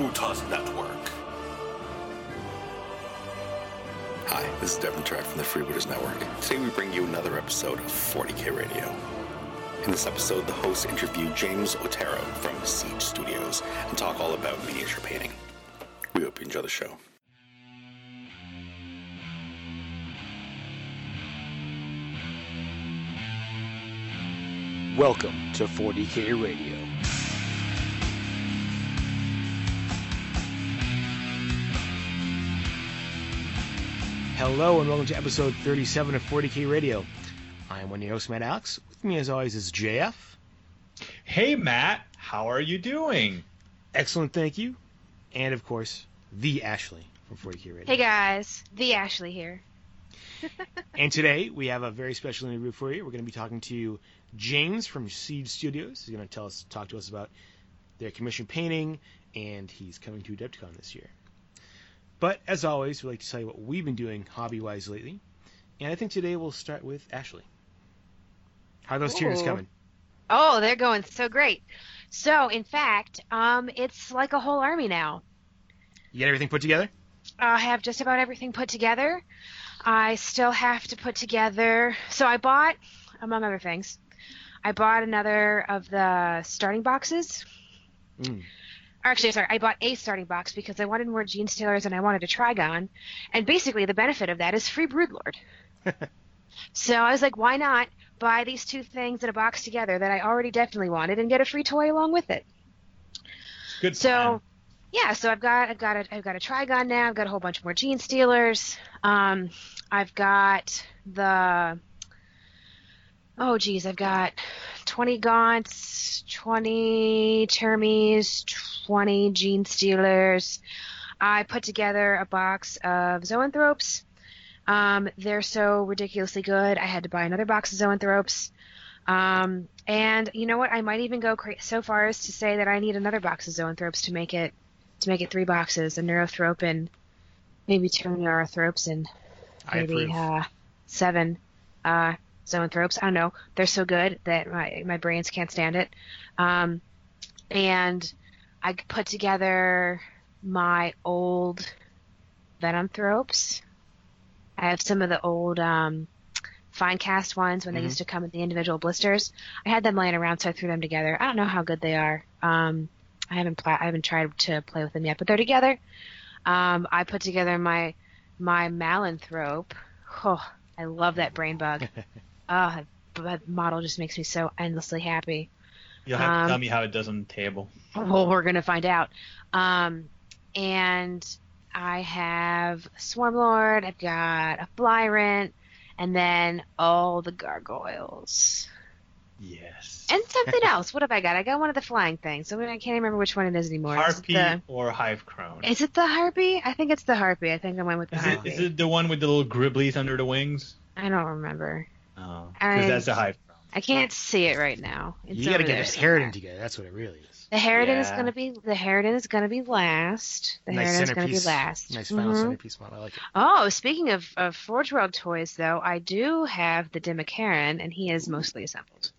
Freebooters Network. Hi, this is Devin Track from the Freebooters Network. Today we bring you another episode of 40K Radio. In this episode, the hosts interview James Otero from Siege Studios and talk all about miniature painting. We hope you enjoy the show. Welcome to 40K Radio. Hello and welcome to episode 37 of 40K Radio. I am one of your hosts, Matt Alex. With me, as always, is JF. Hey, Matt. How are you doing? Excellent, thank you. And, of course, the Ashley from 40K Radio. Hey guys, the Ashley here. And today we have a very special interview for you. We're going to be talking to James from Siege Studios. He's going to tell us, talk to us about their commission painting, and he's coming to Adepticon this year. But as always, we like to tell you what we've been doing hobby-wise lately. And I think today we'll start with Ashley. How are those Ooh. coming? Oh, they're going so great. So, in fact, um, it's like a whole army now. You get everything put together? I have just about everything put together. I still have to put together. So I bought, among other things, I bought another of the starting boxes. Mm. Actually, sorry, I bought a starting box because I wanted more Genestealers and I wanted a Trygon. And basically, the benefit of that is free Broodlord. so I was like, why not buy these two things in a box together that I already definitely wanted and get a free toy along with it? Good So, plan. yeah, so I've got I've got a I've got a Trygon now. I've got a whole bunch more Genestealers. Um, I've got the oh geez, I've got twenty Gaunts, twenty Termies, twenty Genestealers. I put together a box of Zoanthropes. Um, they're so ridiculously good. I had to buy another box of Zoanthropes. Um, and you know what? I might even go cra- so far as to say that I need another box of Zoanthropes to make it to make it three boxes: a Neurothrope and maybe two Neurothropes and maybe uh, seven uh, Zoanthropes. I don't know. They're so good that my my brains can't stand it. Um, and I put together my old Venomthropes. I have some of the old um, fine cast ones when they Mhm. used to come in the individual blisters. I had them laying around, so I threw them together. I don't know how good they are. Um, I haven't pla- I haven't tried to play with them yet, but they're together. Um, I put together my my Malanthrope. Oh, I love that brain bug. Ah, that model just makes me so endlessly happy. You'll have um, to tell me how it does on the table. Well, we're gonna find out. Um, and I have Swarmlord. I've got a Flyrant, and then all the gargoyles Yes. and something else. What have I got? I got one of the flying things. So I can't remember which one it is anymore. Is Harpy the- or Hive Crone? Is it the harpy? I think it's the harpy. I think I went with the Is it, harpy. is it the one with the little gribblies under the wings? I don't remember. Oh, I- because that's a Hive Crone. I can't see it right now. It's You got to get there a somewhere. Harridan together. That's what it really is. The Harridan is gonna be the Harridan is gonna be last. The nice Harridan is gonna be centerpiece. last. Nice final Mhm. centerpiece model. I like it. Oh, speaking of, of Forge World toys, though, I do have the Dimachaeron, and he is mostly assembled.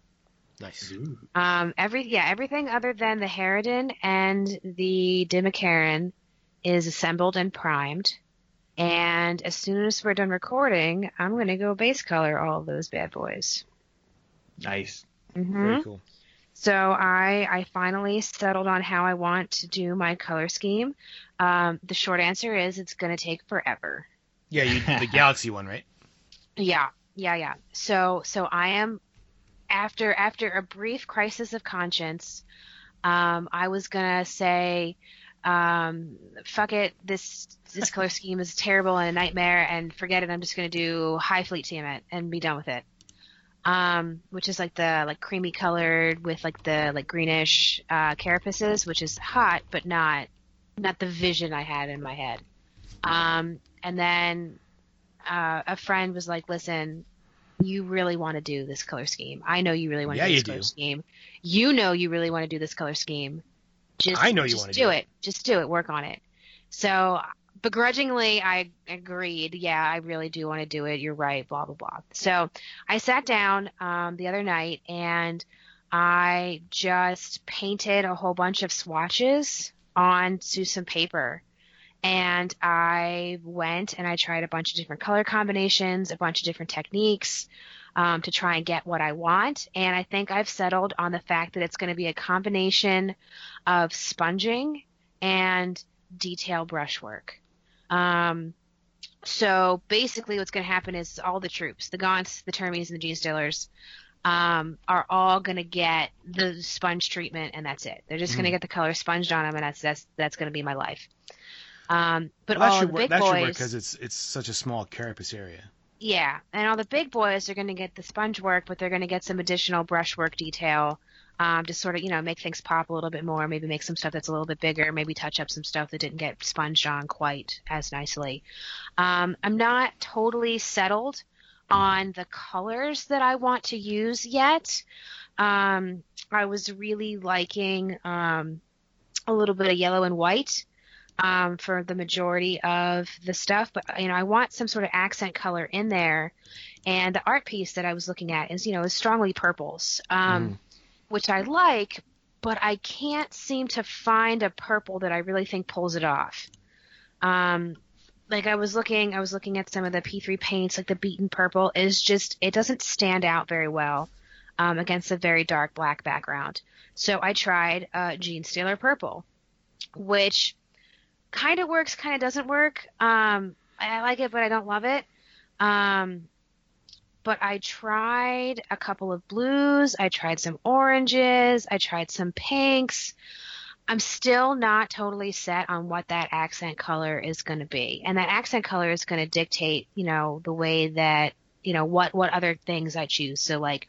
Nice. Um, every yeah, everything other than the Harridan and the Dimachaeron is assembled and primed. And as soon as we're done recording, I'm gonna go base color all those bad boys. Nice. hmm Very cool. So I I finally settled on how I want to do my color scheme. Um, the short answer is it's gonna take forever. Yeah, you, the Galaxy one, right? Yeah, yeah, yeah. So so I am after after a brief crisis of conscience, um, I was gonna say, um, fuck it, this this color scheme is terrible and a nightmare and forget it, I'm just gonna do hive fleet Tiamat and be done with it. Um, which is like the like creamy colored with like the like greenish uh carapaces, which is hot but not not the vision I had in my head. Um, and then uh, a friend was like, "Listen, you really want to do this color scheme. I know you really want to Yeah, do this color do. scheme. You know you really want to do this color scheme. Just I know you just wanna do do it. Just do it. Work on it." So begrudgingly, I agreed. Yeah, I really do want to do it. You're right. Blah blah blah. So I sat down um, the other night and I just painted a whole bunch of swatches onto some paper. And I went and I tried a bunch of different color combinations, a bunch of different techniques um, to try and get what I want. And I think I've settled on the fact that it's going to be a combination of sponging and detail brushwork. Um, so basically, what's going to happen is all the troops, the Gaunts, the Termies, and the Genestealers, um, are all going to get the sponge treatment, and that's it. They're just going to get the color sponged on them, and that's that's that's going to be my life. Um, but Well, all the work. big That should work boys, because it's it's such a small carapace area. yeah, and all the big boys are going to get the sponge work, but they're going to get some additional brushwork detail um, to sort of, you know, make things pop a little bit more, maybe make some stuff that's a little bit bigger, maybe touch up some stuff that didn't get sponged on quite as nicely. Um, I'm not totally settled on the colors that I want to use yet. Um, I was really liking um, a little bit of yellow and white um, for the majority of the stuff, but you know, I want some sort of accent color in there. And the art piece that I was looking at is, you know, is strongly purples, um, which I like, but I can't seem to find a purple that I really think pulls it off. Um, like I was looking, I was looking at some of the P3 paints, like the beaten purple is just, it doesn't stand out very well um, against a very dark black background. So I tried uh, Genestealer purple, which kind of works, kind of doesn't work. Um, I like it, but I don't love it. Um, but I tried a couple of blues. I tried some oranges. I tried some pinks. I'm still not totally set on what that accent color is going to be. And that accent color is going to dictate, you know, the way that, you know, what, what other things I choose. So like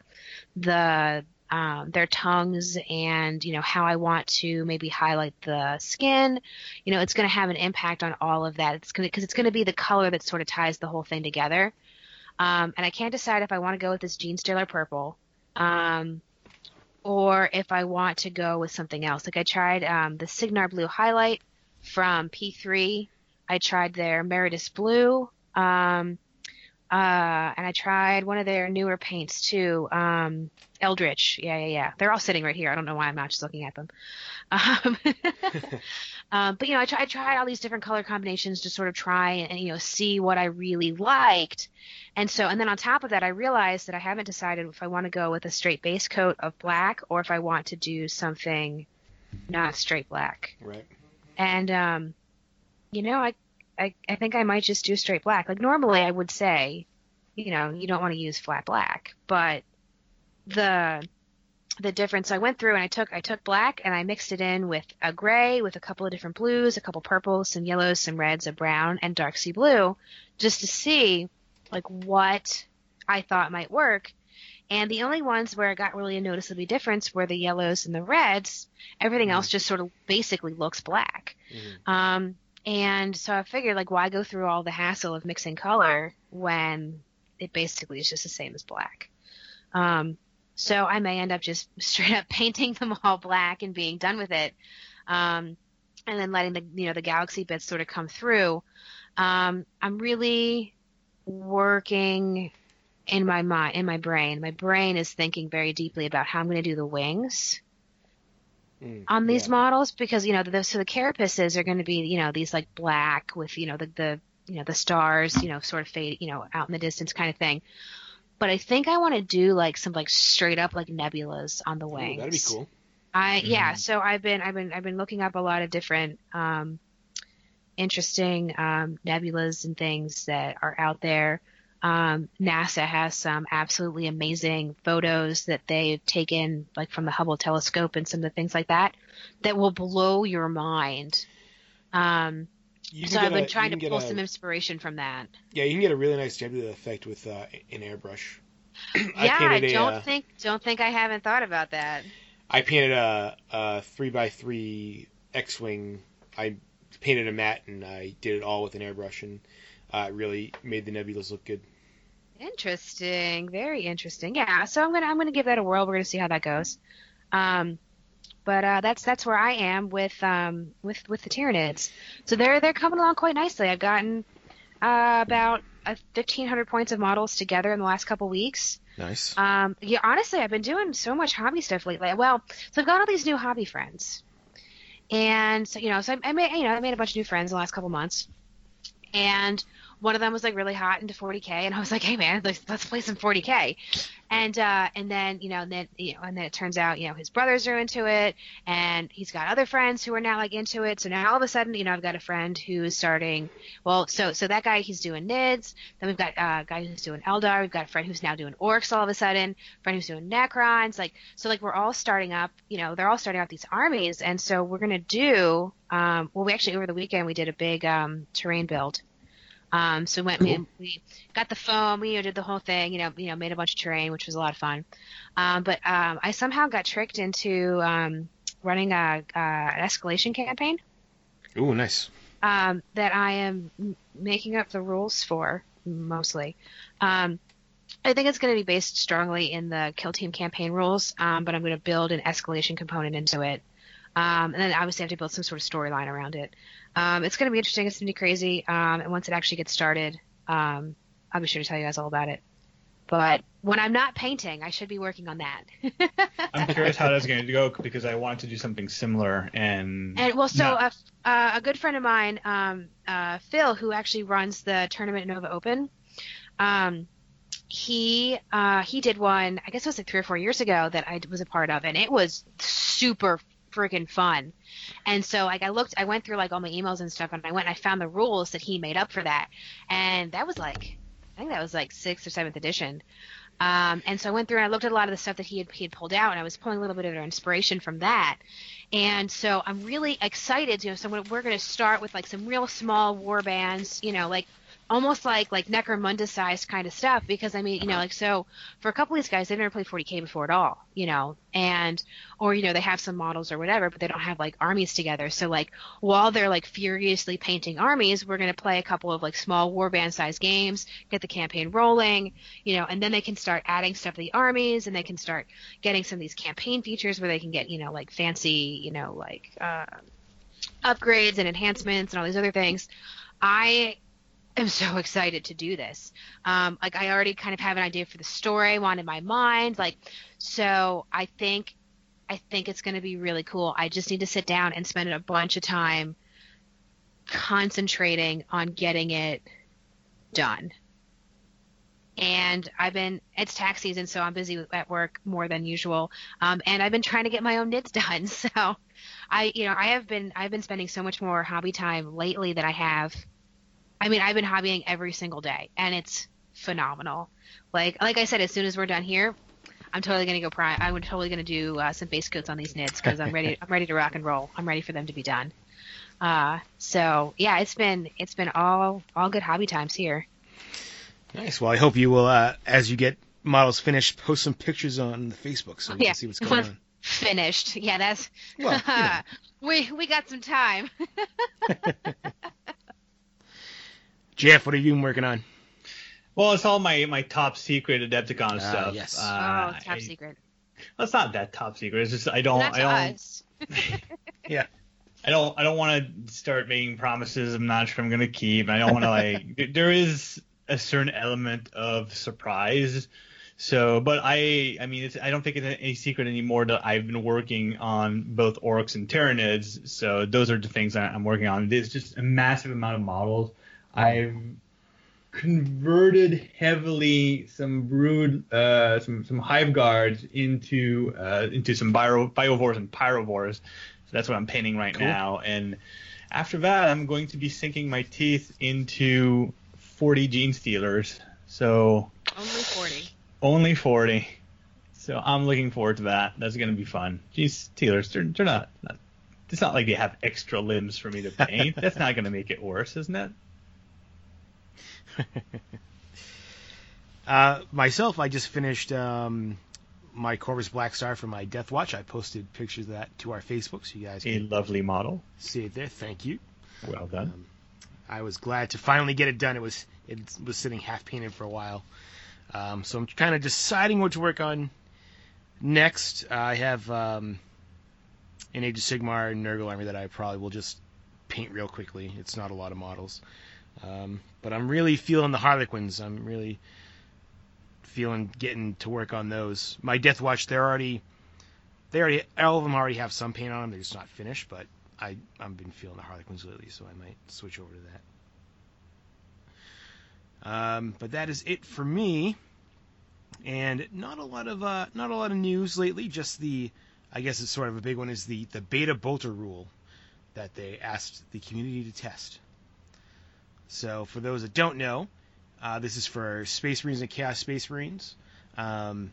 the, um, their tongues and, you know, how I want to maybe highlight the skin, you know, it's going to have an impact on all of that. It's going to, cause it's going to be the color that sort of ties the whole thing together. Um, and I can't decide if I want to go with this Genestealer purple. Um, or if I want to go with something else. Like I tried um, the Cygnar Blue Highlight from P3. I tried their Meredius Blue. Um, uh, and I tried one of their newer paints too. Um, Eldritch. Yeah, yeah, yeah. They're all sitting right here. I don't know why I'm not just looking at them. Um, um, but you know, I, try, I tried all these different color combinations to sort of try and, and you know see what I really liked. And so, and then on top of that, I realized that I haven't decided if I want to go with a straight base coat of black or if I want to do something not straight black. Right. And um, you know, I, I I think I might just do straight black. Like normally, I would say, you know, you don't want to use flat black, but the the difference So I went through and I took I took black and I mixed it in with a gray with a couple of different blues, a couple purples, some yellows, some reds, a brown, and dark sea blue, just to see like what I thought might work. And the only ones where I got really a noticeable difference were the yellows and the reds. Everything else just sort of basically looks black. Mhm. Um, and so I figured, like, why go through all the hassle of mixing color when it basically is just the same as black? Um, so I may end up just straight up painting them all black and being done with it, um, and then letting the you know the galaxy bits sort of come through. Um, I'm really working in my mind, in my brain. My brain is thinking very deeply about how I'm going to do the wings Mm, on these yeah. models because you know the so the carapaces are going to be you know these like black with you know the the you know the stars you know sort of fade you know out in the distance kind of thing. But I think I want to do like some like straight up like nebulas on the Ooh, wings. that'd be cool. I yeah, Mhm. so I've been I've been I've been looking up a lot of different um interesting um nebulas and things that are out there. Um NASA has some absolutely amazing photos that they've taken like from the Hubble telescope and some of the things like that that will blow your mind. Um You so I've been a- trying to pull a- some inspiration from that. Yeah, you can get a really nice nebula effect with uh, an airbrush. yeah, I a, don't uh, think don't think I haven't thought about that. I painted a, a three by three X-wing. I painted a mat and I did it all with an airbrush, and uh, it really made the nebulas look good. Interesting, very interesting. Yeah, so I'm gonna I'm gonna give that a whirl. We're gonna see how that goes. Um, but uh, that's that's where I am with um with with the Tyranids. So they're they're coming along quite nicely. I've gotten uh, about uh, 1,500 points of models together in the last couple weeks. Nice. Um, yeah, honestly, I've been doing so much hobby stuff lately. Well, so I've got all these new hobby friends, and so you know, so I, I made you know I made a bunch of new friends in the last couple months, and one of them was like really hot into 40k, and I was like, hey man, let's, let's play some 40k, and uh, and then you know, and then you know, and then it turns out you know his brothers are into it, and he's got other friends who are now like into it. So now all of a sudden, you know, I've got a friend who's starting. Well, so so that guy he's doing Nids. Then we've got uh, a guy who's doing Eldar. We've got a friend who's now doing Orcs all of a sudden. Friend who's doing Necrons. Like so, like we're all starting up. You know, they're all starting up these armies, and so we're gonna do. Um, well, we actually over the weekend we did a big um, terrain build um, so we went, cool. we, got the foam, we you know, did the whole thing, you know, you know, made a bunch of terrain, which was a lot of fun. Um, but um, I somehow got tricked into um, running a, a, an escalation campaign. Ooh, nice. Um, that I am making up the rules for mostly. Um, I think it's going to be based strongly in the kill team campaign rules, um, but I'm going to build an escalation component into it. Um, and then obviously I have to build some sort of storyline around it. Um, it's going to be interesting. It's going to be crazy. Um, and once it actually gets started, um, I'll be sure to tell you guys all about it. But when I'm not painting, I should be working on that. I'm curious how that's going to go because I want to do something similar and. And well, so not... a, uh, a good friend of mine, um, uh, Phil, who actually runs the tournament Nova Open, um, he uh, he did one. I guess it was like three or four years ago that I was a part of, and it was super freaking fun. And so like I looked, I went through like all my emails and stuff, and I went and I found the rules that he made up for that, and that was like, I think that was like sixth or seventh edition. Um, and so I went through and I looked at a lot of the stuff that he had he had pulled out, and I was pulling a little bit of inspiration from that. And so I'm really excited. You know, so we're going to start with like some real small war bands. You know, like almost like like Necromunda sized kind of stuff because I mean you know like so for a couple of these guys they've never played 40k before at all you know and or you know they have some models or whatever but they don't have like armies together. So like while they're like furiously painting armies we're going to play a couple of like small warband sized games get the campaign rolling you know and then they can start adding stuff to the armies and they can start getting some of these campaign features where they can get you know like fancy you know like uh, upgrades and enhancements and all these other things. I am so excited to do this. Um, like I already kind of have an idea for the story I want in my mind. Like, so I think, I think it's going to be really cool. I just need to sit down and spend a bunch of time concentrating on getting it done. And I've been, it's tax season, so I'm busy at work more than usual. Um, and I've been trying to get my own Nids done. So I, you know, I have been, I've been spending so much more hobby time lately than I have I mean, I've been hobbying every single day, and it's phenomenal. Like like I said, as soon as we're done here, I'm totally gonna go prime. I'm totally gonna do uh, some base coats on these Nids because I'm ready. I'm ready to rock and roll. I'm ready for them to be done. Uh, so yeah, it's been it's been all all good hobby times here. Nice. Well, I hope you will, uh, as you get models finished, post some pictures on the Facebook so we yeah. can see what's going on. Finished. Yeah, that's. Well, you know. we we got some time. Jeff, what have you been working on? Well, it's all my my top secret Adepticon uh, stuff. Yes. Uh, oh, top I, secret. Well, it's not that top secret. It's just I don't. Not I don't. Us. yeah. I don't. I don't want to start making promises I'm not sure I'm gonna keep. I don't want to like. there is a certain element of surprise. So, but I, I mean, I don't think it's any secret anymore that I've been working on both orcs and Tyranids. So those are the things I'm working on. There's just a massive amount of models I've converted heavily some brood, uh, some some hive guards into uh, into some bio, biovores and pyrovores. So that's what I'm painting right cool. now. And after that, I'm going to be sinking my teeth into 40 genestealers. So only 40. Only 40. So I'm looking forward to that. That's going to be fun. Genestealers, they're, they're not, not. It's not like they have extra limbs for me to paint. That's not going to make it worse, isn't it? uh, myself, I just finished um, my Corvus Blackstar for my Deathwatch. I posted pictures of that to our Facebook, so you guys can a lovely model. See it there. Thank you. Well done. Um, I was glad to finally get it done. It was it was sitting half painted for a while, um, so I'm kind of deciding what to work on next. Uh, I have um, an Age of Sigmar Nurgle army that I probably will just paint real quickly. It's not a lot of models. Um, but I'm really feeling the Harlequins. I'm really feeling getting to work on those. My Deathwatch, they're already, they already, all of them already have some paint on them. They're just not finished, but I I've been feeling the Harlequins lately, so I might switch over to that. Um, but that is it for me, and not a lot of uh, not a lot of news lately. Just the, I guess it's sort of a big one is the the beta bolter rule that they asked the community to test. So for those that don't know, uh, this is for Space Marines and Chaos Space Marines. Um,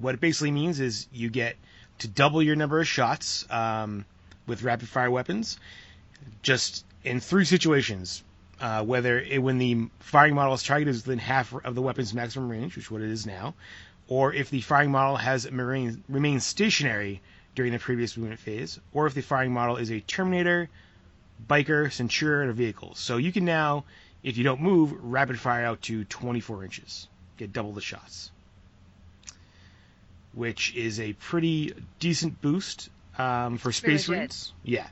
what it basically means is you get to double your number of shots um, with rapid fire weapons, just in three situations. Uh, whether it, when the firing model is targeted is within half of the weapon's maximum range, which is what it is now, or if the firing model has remained stationary during the previous movement phase, or if the firing model is a Terminator, Biker, Centurion, or vehicle. So you can now, if you don't move, rapid fire out to 24 inches, get double the shots which is a pretty decent boost um, for Space Really. Marines. Yeah.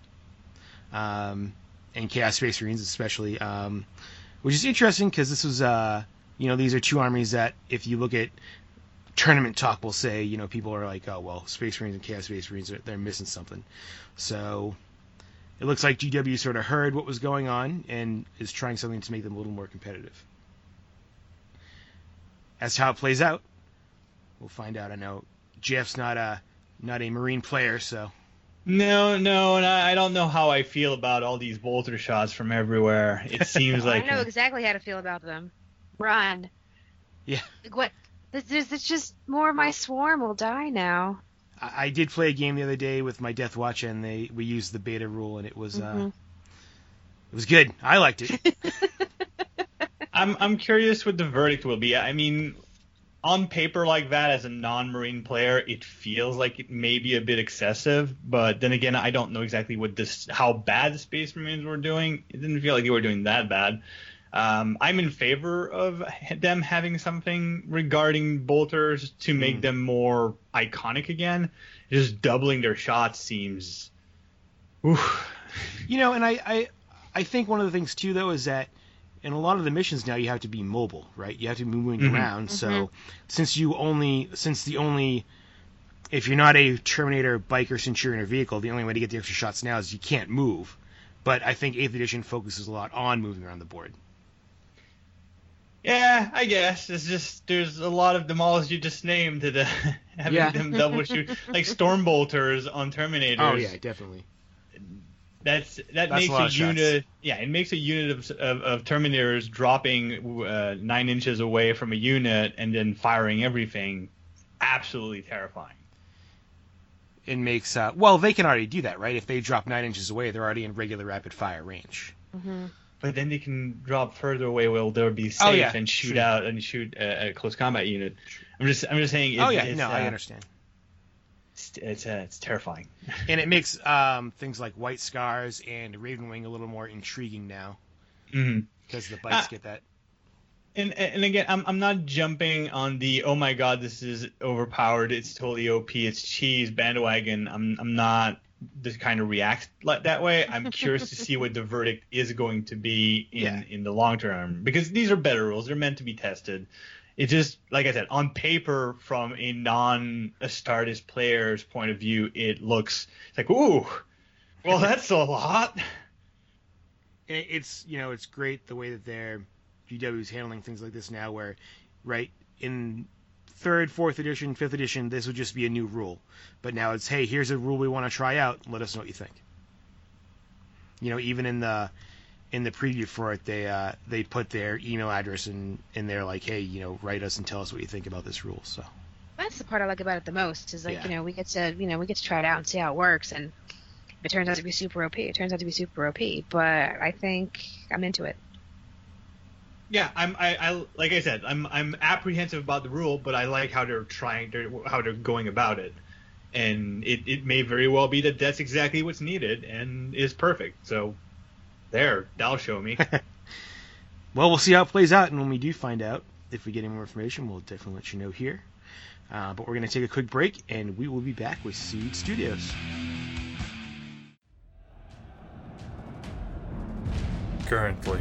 Um, and Chaos Space Marines, especially, um, which is interesting because this was, uh, you know, these are two armies that, if you look at tournament talk, will say, you know, people are like, oh, well, Space Marines and Chaos Space Marines, they're missing something. So it looks like GW sort of heard what was going on and is trying something to make them a little more competitive. As to how it plays out, we'll find out. I know Jeff's not a not a Marine player, so No, no, and I, I don't know how I feel about all these bolter shots from everywhere. It seems like I know exactly how to feel about them. Run. Yeah. Like what? This is it's just more of my swarm will die now. I, I did play a game the other day with my Deathwatch, and they we used the beta rule, and it was uh, Mhm. it was good. I liked it. I'm I'm curious what the verdict will be. I mean, on paper like that, as a non-marine player, it feels like it may be a bit excessive. But then again, I don't know exactly what this how bad the Space Marines were doing. It didn't feel like they were doing that bad. Um, I'm in favor of them having something regarding bolters to make Mm. them more iconic again. Just doubling their shots seems. Oof. You know, and I, I I think one of the things too though is that in a lot of the missions now you have to be mobile, right? You have to be moving Mhm. around. So since you only since the only if you're not a Terminator, biker, Centurion, or vehicle, the only way to get the extra shots now is you can't move. But I think Eighth Edition focuses a lot on moving around the board. Yeah, I guess it's just there's a lot of them all as you just named that uh, having Yeah. them double shoot like storm bolters on Terminators. Oh yeah, definitely. that's that That's makes lot a, unit. Yeah, it makes a unit of of, of Terminators dropping uh, nine inches away from a unit and then firing everything. Absolutely terrifying. It makes uh, well they can already do that, right? If they drop nine inches away, they're already in regular rapid fire range. Mm-hmm. But then they can drop further away where they'll be safe Oh, yeah, and shoot true. out and shoot a, a close combat unit. I'm just I'm just saying. It, oh yeah, it's, no, I uh, understand. It's it's, uh, it's terrifying. And it makes um, things like White Scars and Ravenwing a little more intriguing now hmm because the bites Uh, get that. And and again, I'm I'm not jumping on the oh my god, this is overpowered, it's totally OP, it's cheese bandwagon. I'm I'm not the kind of react like that way. I'm curious to see what the verdict is going to be in Yeah. in the long term because these are beta rules. They're meant to be tested. It just like I said, on paper, from a non Astartes player's point of view, it looks it's like ooh, well that's a lot. And it's you know it's great the way that their GW is handling things like this now, where right in third, fourth edition, fifth edition, this would just be a new rule, but now it's hey, here's a rule we want to try out. Let us know what you think. You know, even in the in the preview for it, they uh, they put their email address in in there, like, hey, you know, write us and tell us what you think about this rule. So That's the part I like about it the most. Is like Yeah. you know we get to you know we get to try it out and see how it works, and if it turns out to be super OP, it turns out to be super OP. But I think I'm into it. Yeah, I'm. I, I like I said, I'm. I'm apprehensive about the rule, but I like how they're trying to how they're going about it, and it, it may very well be that that's exactly what's needed and is perfect. So, there, that'll show me. Well, we'll see how it plays out, and when we do find out, if we get any more information, we'll definitely let you know here. Uh, but we're going to take a quick break, and we will be back with Siege Studios. Currently,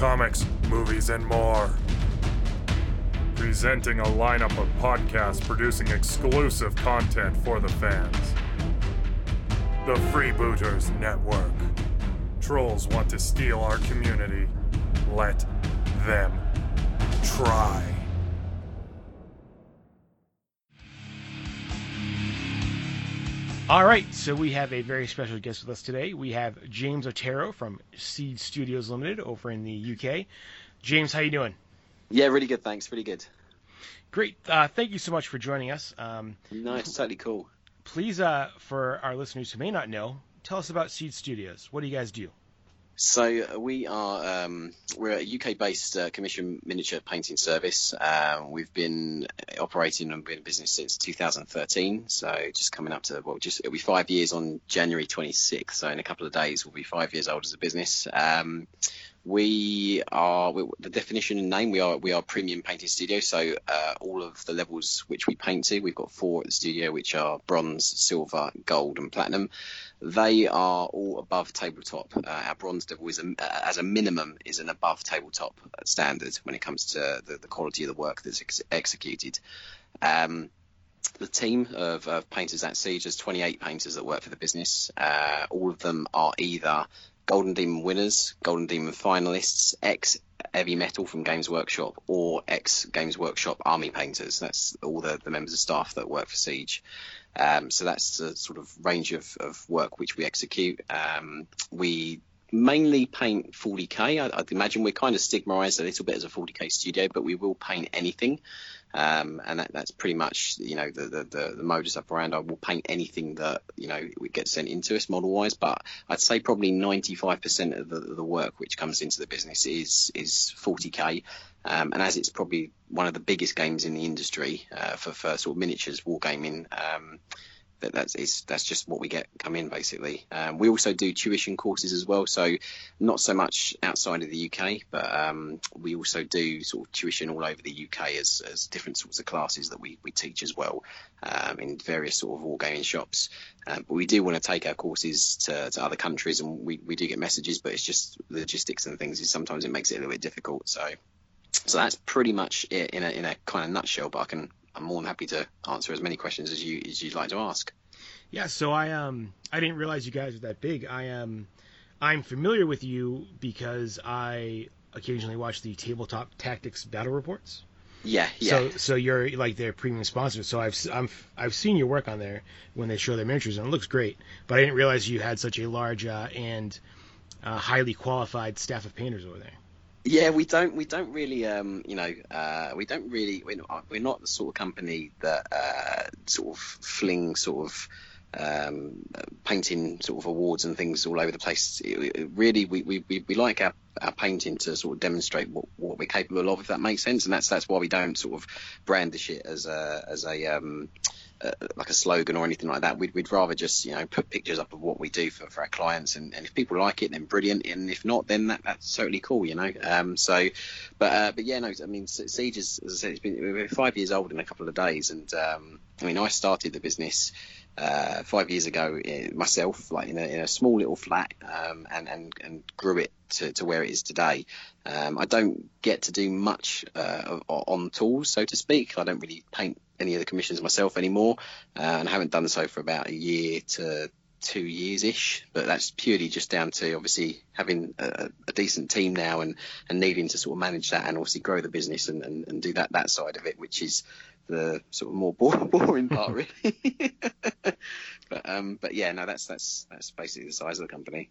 comics, movies, and more. Presenting a lineup of podcasts producing exclusive content for the fans. The Freebooters Network. Trolls want to steal our community. Let them try. All right, so we have a very special guest with us today. We have James Otero from Siege Studios Limited over in the UK. James, how you doing? Yeah, really good. Thanks. Really good. Great. Uh, thank you so much for joining us. Um, no, it's totally cool. Please, uh, for our listeners who may not know, tell us about Siege Studios. What do you guys do? So uh, we are um, we're a UK-based uh, commission miniature painting service. Um, we've been operating and been in business since 2013. So just coming up to well, just it'll be five years on January 26th. So in a couple of days, we'll be five years old as a business. Um, we are we, the definition and name. We are we are premium painting studio. So uh, all of the levels which we paint to, we've got four at the studio, which are bronze, silver, gold, and platinum. They are all above tabletop. Uh, our bronze level is a, as a minimum is an above tabletop standard when it comes to the, the quality of the work that's ex- executed. Um, the team of, of, painters at Siege, there's 28 painters that work for the business. Uh, all of them are either Golden Demon winners, Golden Demon finalists, ex Heavy Metal from Games Workshop, or ex Games Workshop Army Painters. That's all the, the members of staff that work for Siege. Um, so that's the sort of range of, of work which we execute. Um, we mainly paint 40k. I, would imagine we're kind of stigmatized a little bit as a 40k studio, but we will paint anything. Um, and that, that's pretty much you know the, the, the, the modus operandi. We'll paint anything that you know gets sent into us model wise, but I'd say probably 95% of the, the work which comes into the business is is 40k. Um, and as it's probably one of the biggest games in the industry uh, for, for sort of miniatures wargaming, um, that that's is, that's just what we get come in basically. Um, we also do tuition courses as well, so not so much outside of the UK, but um, we also do sort of tuition all over the UK as, as different sorts of classes that we, we teach as well um, in various sort of wargaming shops. Um, but we do want to take our courses to, to other countries, and we, we do get messages, but it's just logistics and things. Is sometimes it makes it a little bit difficult. So so that's pretty much it in a in a kind of nutshell. But I can I'm more than happy to answer as many questions as you as you'd like to ask. Yeah, so I um I didn't realize you guys were that big. I am um, I'm familiar with you because I occasionally watch the tabletop tactics battle reports. Yeah, yeah. So so you're like their premium sponsor. So I've I'm, I've seen your work on there when they show their miniatures and it looks great. But I didn't realize you had such a large uh, and uh, highly qualified staff of painters over there. Yeah, we don't we don't really um, you know uh, we don't really we're not, we're not the sort of company that uh, sort of fling sort of um, painting sort of awards and things all over the place. It, it really, we, we, we like our, our painting to sort of demonstrate what, what we're capable of, if that makes sense. And that's that's why we don't sort of brandish it as a as a um, uh, like a slogan or anything like that. We'd, we'd rather just you know put pictures up of what we do for, for our clients, and, and if people like it, then brilliant, and if not, then that, that's totally cool, you know. Um, so, but uh, but yeah, no, I mean Siege is, as I said, it's been five years old in a couple of days, and um, I mean I started the business. Uh, five years ago eh, myself, like in a, in a small little flat, um, and, and, and grew it to, to where it is today. Um, I don't get to do much uh, on tools, so to speak. I don't really paint any of the commissions myself anymore, uh, and I haven't done so for about a year to two years ish. But that's purely just down to obviously having a, a, decent team now and, and needing to sort of manage that and obviously grow the business and, and, and do that that side of it, which is the sort of more boring part, really. but um, but yeah, no, that's that's that's basically the size of the company.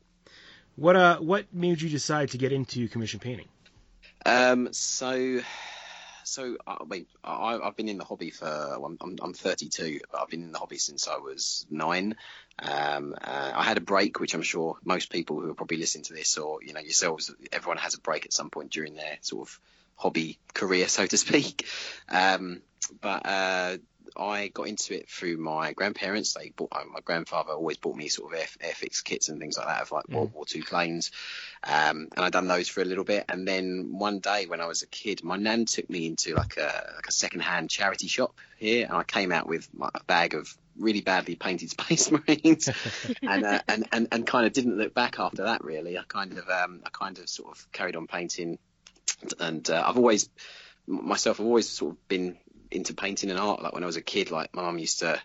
What uh, what made you decide to get into commission painting? Um, so so I mean, I, have been in the hobby for I'm, I'm, I'm 32, but I've been in the hobby since I was nine. Um, uh, I had a break, which I'm sure most people who are probably listening to this, or you know yourselves, everyone has a break at some point during their sort of hobby career, so to speak. Um, but uh, I got into it through my grandparents. They bought uh, my grandfather always bought me sort of air, airfix kits and things like that of like World War Two planes, um, and I done those for a little bit. And then one day when I was a kid, my nan took me into like a like a second hand charity shop here, and I came out with my, a bag of really badly painted Space Marines, and, uh, and and and kind of didn't look back after that. Really, I kind of um, I kind of sort of carried on painting, and uh, I've always myself I've always sort of been into painting and art. Like when I was a kid, like my mum used to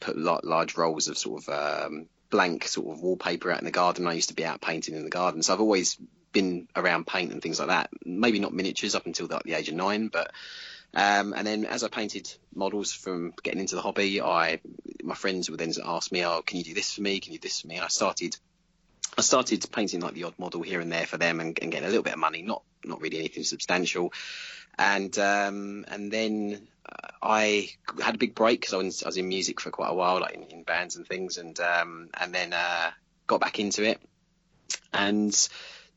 put large rolls of sort of um, blank sort of wallpaper out in the garden. I used to be out painting in the garden, so I've always been around paint and things like that. Maybe not miniatures up until like the age of nine, but um, and then as I painted models from getting into the hobby, I my friends would then ask me, "Oh, can you do this for me? Can you do this for me?" And I started I started painting like the odd model here and there for them and, and getting a little bit of money, not not really anything substantial. And um, and then uh, I had a big break because I was, I was in music for quite a while, like in, in bands and things, and um, and then uh, got back into it and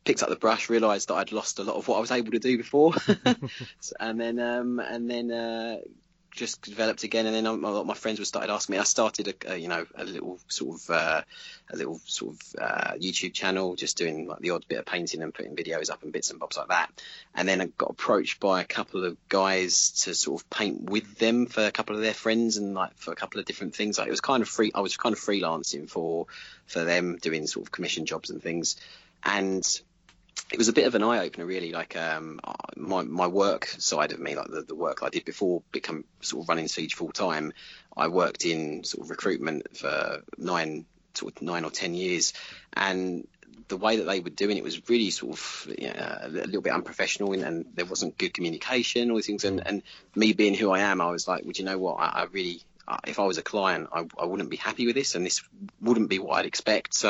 picked up the brush, realised that I'd lost a lot of what I was able to do before, and then um, and then uh, just developed again. And then a lot of my friends would started asking me. I started a, a you know a little sort of uh, a little sort of uh, YouTube channel, just doing like the odd bit of painting and putting videos up and bits and bobs like that. And then I got approached by a couple of guys to sort of paint with them for a couple of their friends and like for a couple of different things. Like it was kind of free. I was kind of freelancing for for them, doing sort of commission jobs and things. And it was a bit of an eye opener, really. Like um, my my work side of me, like the, the work I did before become sort of running Siege full time. I worked in sort of recruitment for nine sort of nine or ten years, and the way that they were doing it was really sort of you know, a little bit unprofessional, and, and, there wasn't good communication, all these things. And, and me being who I am, I was like, would you know what? I, I really if I was a client, I, I, wouldn't be happy with this, and this wouldn't be what I'd expect. So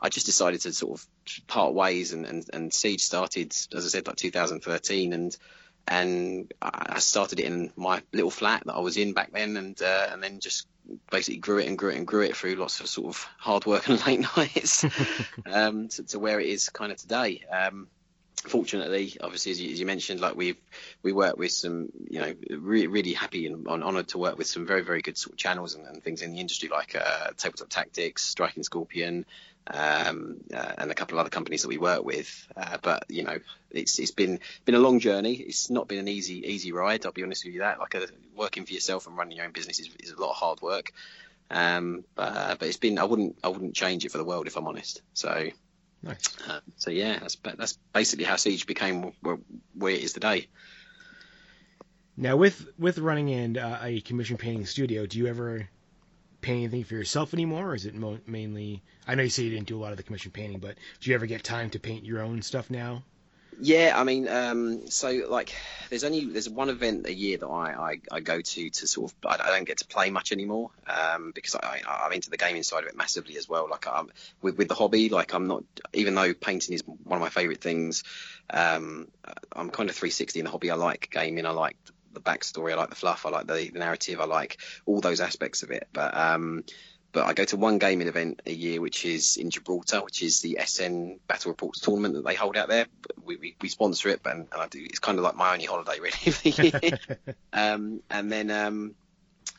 I just decided to sort of part ways, and, and, and Siege started, as I said, like 2013, and and I started it in my little flat that I was in back then, and uh, and then just basically grew it and grew it and grew it through lots of sort of hard work and late nights um, to, to, where it is kind of today. Um, fortunately, obviously, as you, as you, mentioned, like we we work with some, you know, really, really happy and honoured to work with some very, very good sort of channels and, and things in the industry like uh, Tabletop Tactics, Striking Scorpion, um, uh, and a couple of other companies that we work with. Uh, but you know, it's it's been been a long journey. It's not been an easy easy ride. I'll be honest with you. That like uh, working for yourself and running your own business is, is a lot of hard work. Um, but, but it's been I wouldn't I wouldn't change it for the world if I'm honest. So Nice. Uh, so yeah, that's that's basically how Siege became where, where it is today. Now, with with running in uh, a commission painting studio, do you ever paint anything for yourself anymore, or is it mo- mainly? I know you say you didn't do a lot of the commission painting, but do you ever get time to paint your own stuff now? Yeah, I mean, um, so like, there's only there's one event a year that I, I, I go to to sort of I, don't get to play much anymore um, because I, I'm into the gaming side of it massively as well. Like, I'm with with the hobby, like I'm not even though painting is one of my favourite things. Um, I'm kind of 360 in the hobby. I like gaming. I like the backstory. I like the fluff. I like the, the narrative. I like all those aspects of it. But um, but I go to one gaming event a year, which is in Gibraltar, which is the SN Battle Reports tournament that they hold out there. We, we, we sponsor it, and, and, I do. It's kind of like my only holiday really of the year. um, and then um,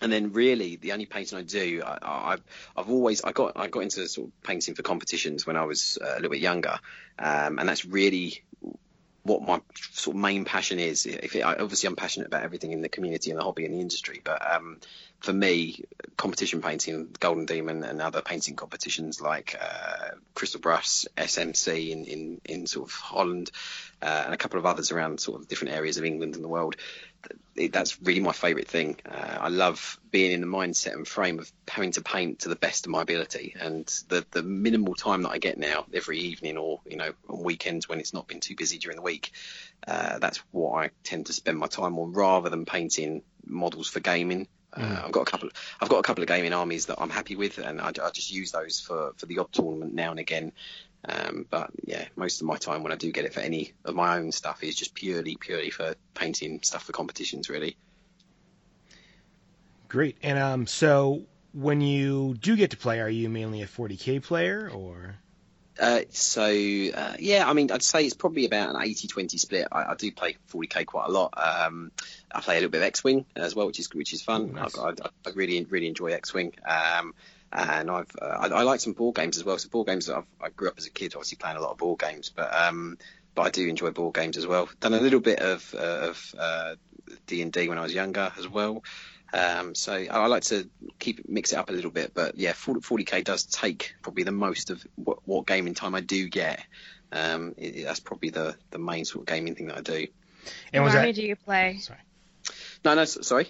and then really the only painting I do, I, have I've always I got I got into sort of painting for competitions when I was uh, a little bit younger, um, and that's really what my sort of main passion is. If it, obviously I'm passionate about everything in the community and the hobby and the industry, but um, for me, competition painting, Golden Demon, and other painting competitions like uh, Crystal Brush, SMC in, in, in sort of Holland, uh, and a couple of others around sort of different areas of England and the world. That's really my favourite thing. Uh, I love being in the mindset and frame of having to paint to the best of my ability, and the the minimal time that I get now every evening or you know on weekends when it's not been too busy during the week, uh, that's what I tend to spend my time on rather than painting models for gaming uh, I've got a couple. I've got a couple of gaming armies that I'm happy with, and I, I just use those for for the odd tournament now and again. Um, but yeah, most of my time when I do get it for any of my own stuff is just purely purely for painting stuff for competitions, really. Great. And um, so when you do get to play, are you mainly a 40k player or? Uh, so uh, yeah, I mean, I'd say it's probably about an 80-20 split. I, I do play 40k quite a lot. Um, I play a little bit of X-wing as well, which is which is fun. Ooh, nice. I, I, I really really enjoy X-wing. Um, and I've uh, I, I like some board games as well. So board games, I've, I grew up as a kid, obviously playing a lot of board games, but um, but I do enjoy board games as well. Done a little bit of of uh, D and D when I was younger as well. Um, so I, I like to keep mix it up a little bit, but yeah, 40, k does take probably the most of what, what gaming time I do get. Um, it, that's probably the the main sort of gaming thing that I do. And what army that? do you play? Sorry. No, no, sorry.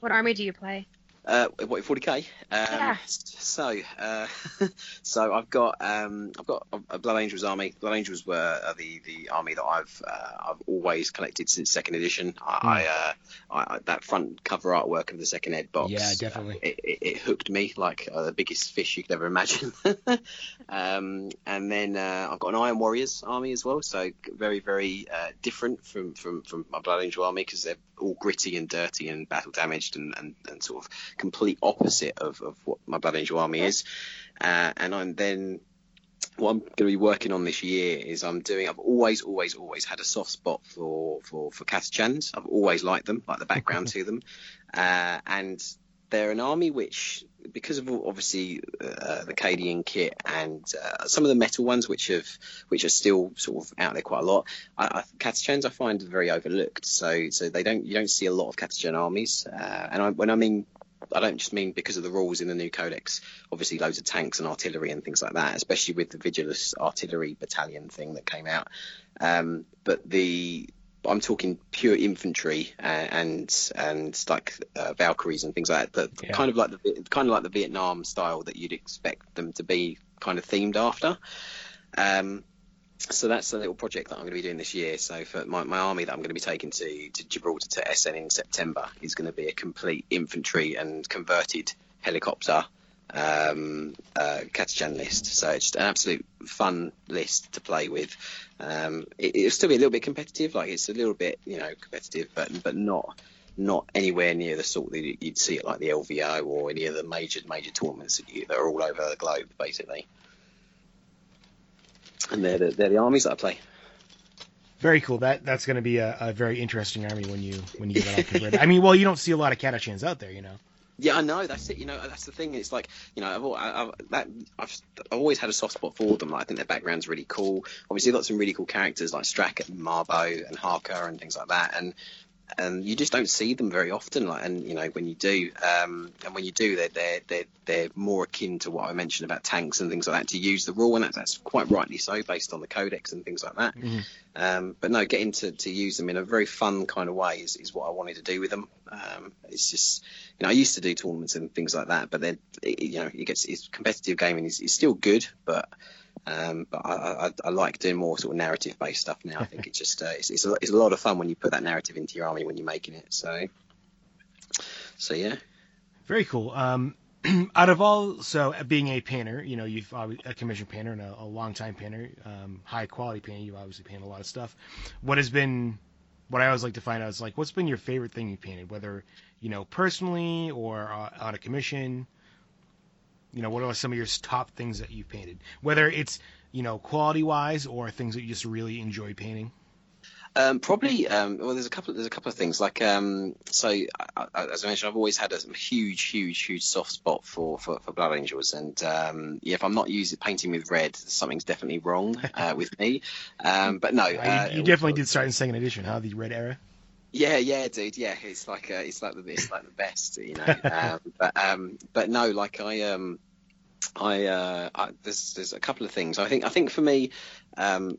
What army do you play? Uh, what 40k? Um, Yeah. So, uh, so I've got um, I've got a Blood Angels army. Blood Angels were uh, the the army that I've uh, I've always collected since second edition. I, I, uh, I, I that front cover artwork of the second ed box. Yeah, definitely. uh, it, it, it hooked me like uh, the biggest fish you could ever imagine. um, and then uh, I've got an Iron Warriors army as well. So very very uh, different from from from my Blood Angel army because they're all gritty and dirty and battle damaged and, and, and sort of complete opposite of, of what my Blood Angel army is. Uh, and I'm then what I'm going to be working on this year is I'm doing. I've always, always, always had a soft spot for for for Catachans. I've always liked them, like the background to them, uh, and they're an army which, because of obviously uh, the Cadian kit and uh, some of the metal ones, which have which are still sort of out there quite a lot. I, I, Catachans I find very overlooked. So so they don't you don't see a lot of Catachan armies, uh, and I, when I mean I don't just mean because of the rules in the new codex. Obviously, loads of tanks and artillery and things like that, especially with the Vigilus artillery battalion thing that came out. Um, but the I'm talking pure infantry uh, and and like uh, Valkyries and things like that. But Yeah. kind of like the kind of like the Vietnam style that you'd expect them to be kind of themed after. Um, so that's a little project that I'm going to be doing this year. So for my, my army that I'm going to be taking to, to Gibraltar to SN in September is going to be a complete infantry and converted helicopter um, uh, list. So it's just an absolute fun list to play with. Um, it, it'll still be a little bit competitive, like it's a little bit you know competitive, but but not not anywhere near the sort that you'd see at like the LVO or any of the major major tournaments that, you, that are all over the globe, basically. And they're the, they're the armies that I play. Very cool. That that's going to be a, a very interesting army when you when you get converted. I mean, well, you don't see a lot of Catachans out there, you know. Yeah, I know. That's it. You know, that's the thing. It's like, you know, I've, I've, that, I've, I've always had a soft spot for them. Like, I think their background's really cool. Obviously, they've got some really cool characters like Strack and Marbo and Harker and things like that. And and you just don't see them very often. Like, and you know, when you do, um, and when you do, they're they're they're they're more akin to what I mentioned about tanks and things like that to use the rule, and that's, that's quite rightly so based on the codex and things like that. Mhm. Um, but no, getting to, to use them in a very fun kind of way is, is what I wanted to do with them. Um, it's just, you know, I used to do tournaments and things like that, but then, you know, it gets it's competitive gaming is, is still good, but um, but I, I, I like doing more sort of narrative based stuff now. I think it's just uh, it's, it's, a, it's a lot of fun when you put that narrative into your army when you're making it. So, so yeah. Very cool. Um, out of all, so uh, being a painter, you know, you've always, a commissioned painter and a, a long time painter, um, high quality painter. You've obviously painted a lot of stuff. What has been, what I always like to find out is like, what's been your favorite thing you painted, whether you know personally or uh, on a commission. You know, what are some of your top things that you've painted, whether it's you know quality wise or things that you just really enjoy painting. Um, probably. Um, well, there's a couple. There's a couple of things. Like, um, so I, I, as I mentioned, I've always had a huge, huge, huge soft spot for for, for Blood Angels, and um, yeah, if I'm not using painting with red, something's definitely wrong uh, with me. Um, but no, Uh, uh, you, you definitely did start in second edition, huh? The red era. Yeah, yeah, dude. Yeah, it's like uh, it's like the it's like the best, you know. um, but um, but no, like I um, I, uh, I there's there's a couple of things. I think I think for me, um,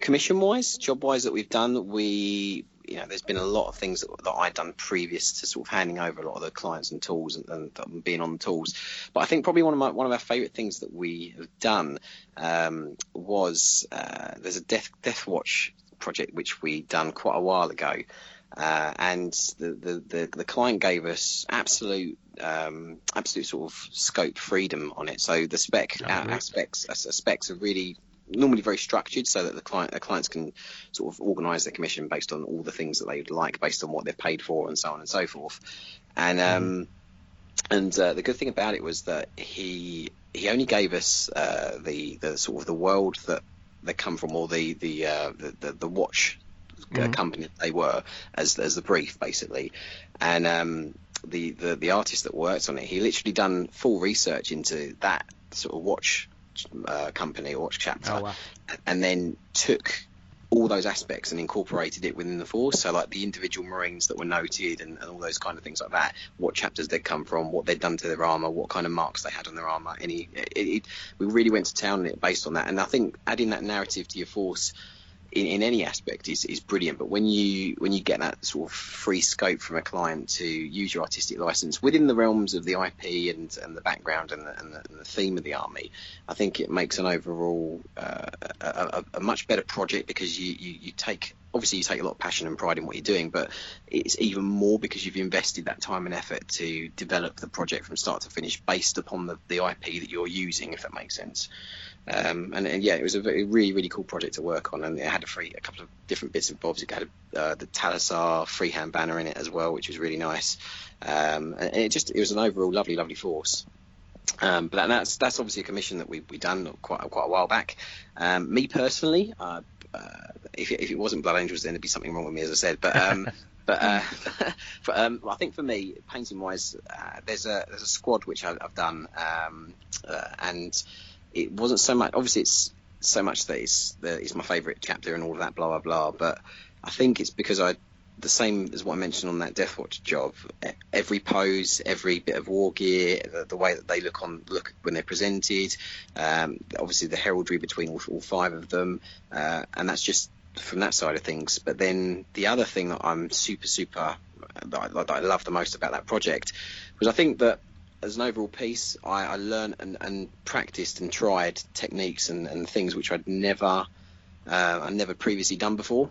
commission wise, job wise that we've done, we you know, there's been a lot of things that, that I'd done previous to sort of handing over a lot of the clients and tools and, and, and being on the tools. But I think probably one of my one of our favourite things that we have done um, was uh, there's a Death Death Watch project which we done quite a while ago. Uh, and the, the, the, the client gave us absolute um, absolute sort of scope freedom on it. So the spec Oh, our, specs our specs are really normally very structured so that the client the clients can sort of organise their commission based on all the things that they would like based on what they've paid for and so on and so forth. And um, and uh, the good thing about it was that he he only gave us uh, the the sort of the world that they come from, or the the uh, the, the, the watch mm-hmm. company that they were as as the brief basically, and um, the, the the artist that worked on it, he literally done full research into that sort of watch uh, company or watch chapter, oh, wow. and then took all those aspects and incorporated it within the force. So like the individual Marines that were noted and, and all those kind of things like that, what chapters they'd come from, what they'd done to their armor, what kind of marks they had on their armor. Any, it, it, we really went to town on it based on that. And I think adding that narrative to your force in, in any aspect is, is brilliant. But when you when you get that sort of free scope from a client to use your artistic license within the realms of the IP and, and the background and the, and the, and the theme of the army, I think it makes an overall uh, a, a, a, much better project because you, you, you take obviously you take a lot of passion and pride in what you're doing, but it's even more because you've invested that time and effort to develop the project from start to finish based upon the, the IP that you're using, if that makes sense. Um, and, and, yeah, it was a very, really, really cool project to work on, and it had a free, a couple of different bits and bobs. It had a, uh, the Talassar freehand banner in it as well, which was really nice. Um, and it just, it was an overall lovely, lovely force. Um, but that's that's obviously a commission that we we done quite quite a while back. Um, me personally, uh, uh, if, it, if it wasn't Blood Angels, then there'd be something wrong with me, as I said. But um, but uh, for, um, I think for me, painting wise, uh, there's a there's a squad which I, have done, um, uh, and it wasn't so much. Obviously, it's so much that it's the, it's my favourite chapter and all of that, blah blah blah. But I think it's because I the same as what I mentioned on that Deathwatch job. Every pose, every bit of war gear, the, the way that they look on look when they're presented, um, obviously the heraldry between all, all five of them, uh, and that's just from that side of things. But then the other thing that I'm super super that I, that I love the most about that project was I think that as an overall piece, I, I learned and, and, practiced and tried techniques and, and things which I'd never, uh, I'd never previously done before.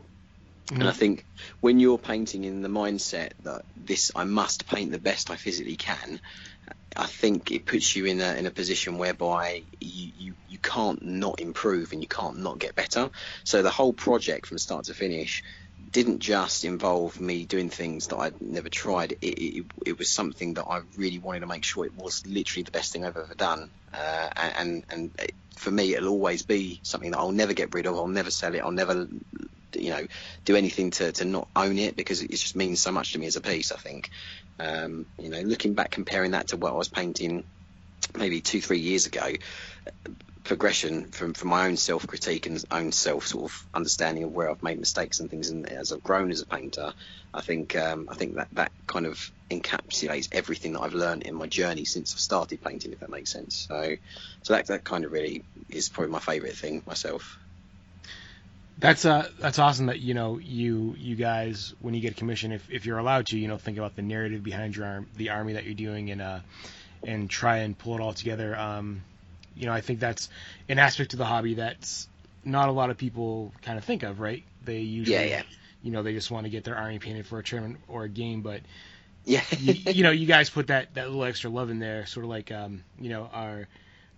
Mm-hmm. And I think when you're painting in the mindset that this, I must paint the best I physically can, I think it puts you in a in a position whereby you, you, you can't not improve and you can't not get better. So the whole project from start to finish didn't just involve me doing things that I'd never tried. It, it, it, was something that I really wanted to make sure it was literally the best thing I've ever done. Uh, and and it, for me, it'll always be something that I'll never get rid of. I'll never sell it. I'll never, you know, do anything to, to not own it because it just means so much to me as a piece. I think, um, you know, looking back, comparing that to what I was painting maybe two, three years ago, progression from, from my own self critique and own self sort of understanding of where I've made mistakes and things, and as I've grown as a painter, I think um, I think that that kind of encapsulates everything that I've learned in my journey since I started painting, if that makes sense. So, so that that kind of really is probably my favourite thing myself. That's uh that's awesome that you know you you guys when you get a commission if, if you're allowed to you know think about the narrative behind your arm the army that you're doing and uh and try and pull it all together. Um, you know, I think that's an aspect of the hobby that's not a lot of people kind of think of, right? They usually, yeah, yeah. you know, they just want to get their army painted for a tournament or a game, but yeah, you, you, know, you guys put that that little extra love in there, sort of like, um, you know, our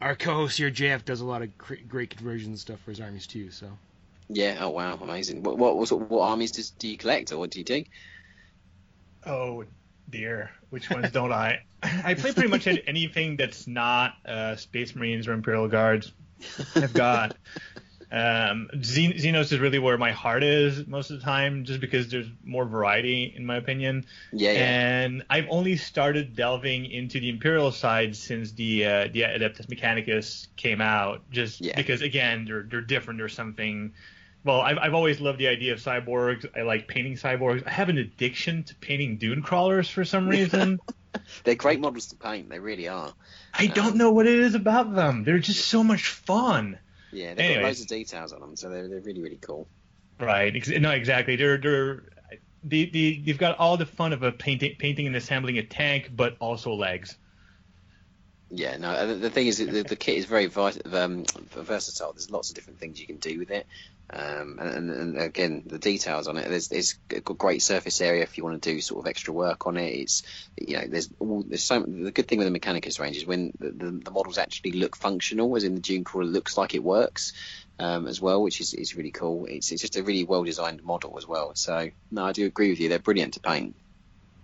our co-host here, JF, does a lot of great conversions stuff for his armies too. So. Yeah. Oh wow, amazing. What what what, what armies does, do you collect, or what do you do? Oh dear, which ones don't I? I play pretty much anything that's not uh, Space Marines or Imperial Guards. I've got um, Xenos is really where my heart is most of the time, just because there's more variety, in my opinion. Yeah, yeah. And I've only started delving into the Imperial side since the uh, the Adeptus Mechanicus came out, just yeah. because again they're they're different. There's something well, I've, I've always loved the idea of cyborgs. I like painting cyborgs. I have an addiction to painting dune crawlers for some reason. They're great models to paint. They really are. I um, don't know what it is about them. They're just so much fun. Yeah, they've Anyways. got loads of details on them, so they're, they're really really cool. Right. No, exactly. They're they're the, the you've got all the fun of a painting painting and assembling a tank, but also legs. Yeah, no. The, thing is, the, the kit is very um, versatile. There's lots of different things you can do with it. Um, and, and, again, the details on it. There's, there's a great surface area if you want to do sort of extra work on it. It's you know, there's all there's so the good thing with the Mechanicus range is when the, the, the models actually look functional, as in the Dune Crawler looks like it works. Um, as well, which is, is really cool. It's, it's just a really well designed model as well. So no, I do agree with you. They're brilliant to paint.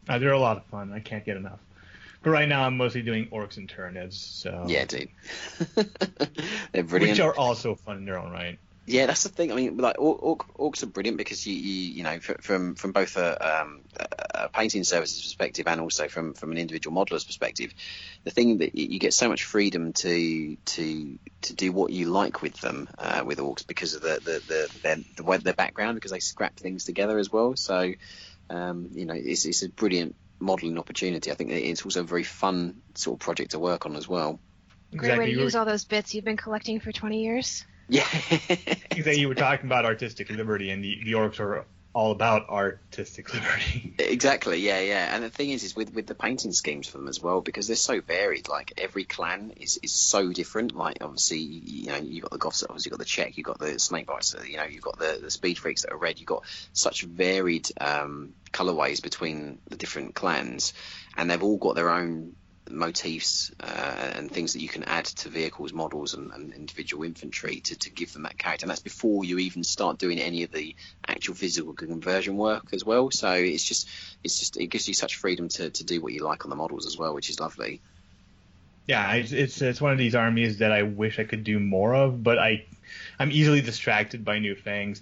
Uh, they're a lot of fun. I can't get enough. But right now, I'm mostly doing orcs and tyranids. So Yeah, dude. They're brilliant. which are also fun in their own right. Yeah, that's the thing. I mean, like orc, orc, orcs are brilliant because you, you, you know, from from both a, um, a painting services perspective and also from from an individual modeler's perspective, the thing that you you get so much freedom to to to do what you like with them uh, with orcs because of the the the their, the their background because they scrap things together as well. So, um, you know, it's it's a brilliant modeling opportunity. I think it's also a very fun sort of project to work on as well. Great way to use all those bits you've been collecting for 20 years. Yeah. Exactly. You were talking about artistic liberty, and the, the orcs are all about artistic liberty. Exactly, yeah, yeah. And the thing is, is with, with the painting schemes for them as well, because they're so varied. Like every clan is, is so different. Like obviously, you know, you've got the Goffs, obviously you got the Czech, you've got the Snakebites, uh, you know, you've got the, the Speed Freeks that are red. You've got such varied um, colorways between the different clans, and they've all got their own motifs uh, and things that you can add to vehicles, models, and, and individual infantry to, to give them that character. And that's before you even start doing any of the actual physical conversion work as well. So it's just it's just it gives you such freedom to, to do what you like on the models as well, which is lovely. Yeah, it's, it's it's one of these armies that I wish I could do more of, but I I'm easily distracted by new things.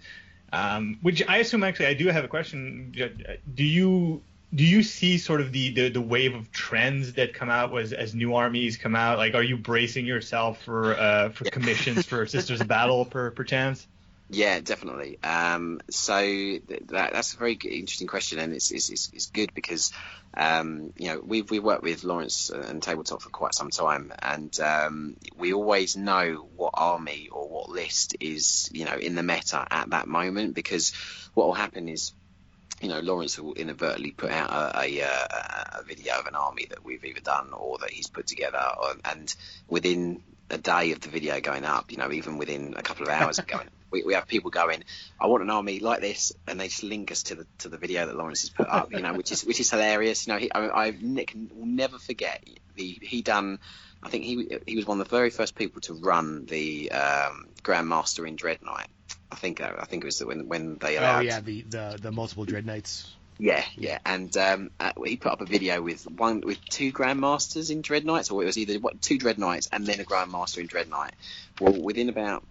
Um, which I assume actually I do have a question. Do you do you see sort of the, the, the wave of trends that come out as, as new armies come out? Like, are you bracing yourself for uh, for commissions for Sisters of Battle per per chance? Yeah, definitely. Um, so th- that, that's a very interesting question, and it's it's, it's, it's good because um, you know we've we worked with Lawrence and Tabletop for quite some time, and um, we always know what army or what list is you know in the meta at that moment because what will happen is you know, Lawrence will inadvertently put out a, a, uh, a video of an army that we've either done or that he's put together, or, and within a day of the video going up, you know, even within a couple of hours of going, we, we have people going, I want an army like this, and they just link us to the to the video that Lawrence has put up, you know, which is which is hilarious. You know, he, I, I Nick will never forget the he done. I think he he was one of the very first people to run the um, Grandmaster in Dread Knight. I think uh, I think it was when when they allowed. Oh yeah, the, the the multiple dread knights. Yeah, yeah, and um, uh, he put up a video with one with two grandmasters in Dread Knights, or it was either what, two Dread Knights and then a grandmaster in Dread Knight. Well, within about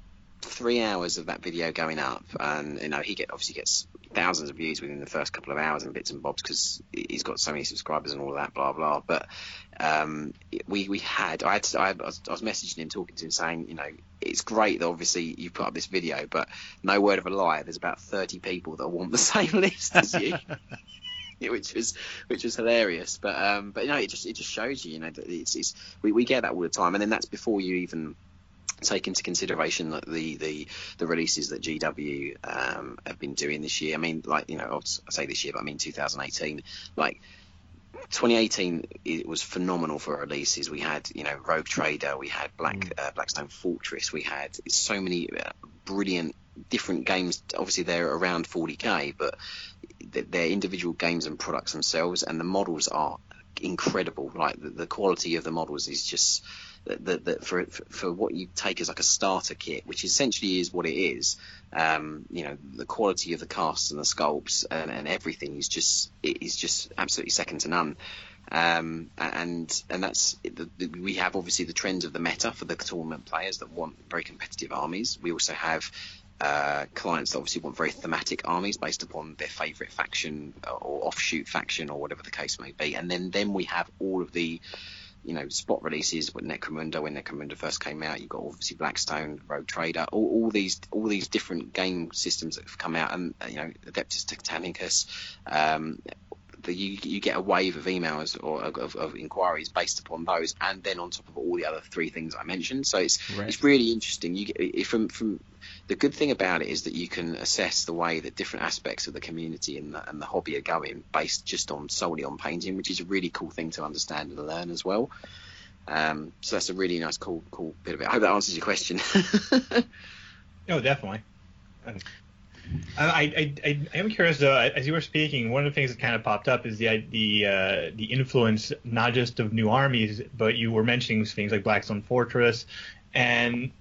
three hours of that video going up, and you know he get obviously gets thousands of views within the first couple of hours and bits and bobs because he's got so many subscribers and all that, blah blah. But um, we we had I had to, I, was, I was messaging him, talking to him, saying you know it's great that obviously you've put up this video, but no word of a lie, there's about 30 people that want the same list as you. which was which was hilarious. But um, but you know, it just it just shows you, you know, that it's, it's we, we get that all the time, and then that's before you even take into consideration like the the the releases that GW um, have been doing this year. I mean, like you know, I say this year, but I mean 2018, like. 2018 it was phenomenal for releases. We had, you know, Rogue Trader, we had Black uh, Blackstone Fortress, we had so many uh, brilliant different games. Obviously, they're around 40k, but they're individual games and products themselves, and the models are incredible. Like the, the quality of the models is just that that for, for what you take as like a starter kit, which essentially is what it is. Um, you know, the quality of the casts and the sculpts and, and everything is just is just absolutely second to none. Um, and and that's the, the, we have obviously the trends of the meta for the tournament players that want very competitive armies. We also have uh, clients that obviously want very thematic armies based upon their favourite faction or offshoot faction or whatever the case may be. And then then we have all of the you know spot releases with Necromunda when Necromunda first came out. You've got obviously Blackstone, Rogue Trader, all, all these all these different game systems that have come out, and you know Adeptus Titanicus. Um, the, you, you get a wave of emails or of, of, inquiries based upon those, and then on top of all the other three things I mentioned. So it's Right. it's really interesting. You get from from the good thing about it is that you can assess the way that different aspects of the community and the, and the hobby are going based just on solely on painting, which is a really cool thing to understand and learn as well. Um, so that's a really nice, cool, cool bit of it. I hope that answers your question. oh, definitely. I, I, I, I am curious though. As you were speaking, one of the things that kind of popped up is the the uh, the influence not just of new armies, but you were mentioning things like Blackstone Fortress, and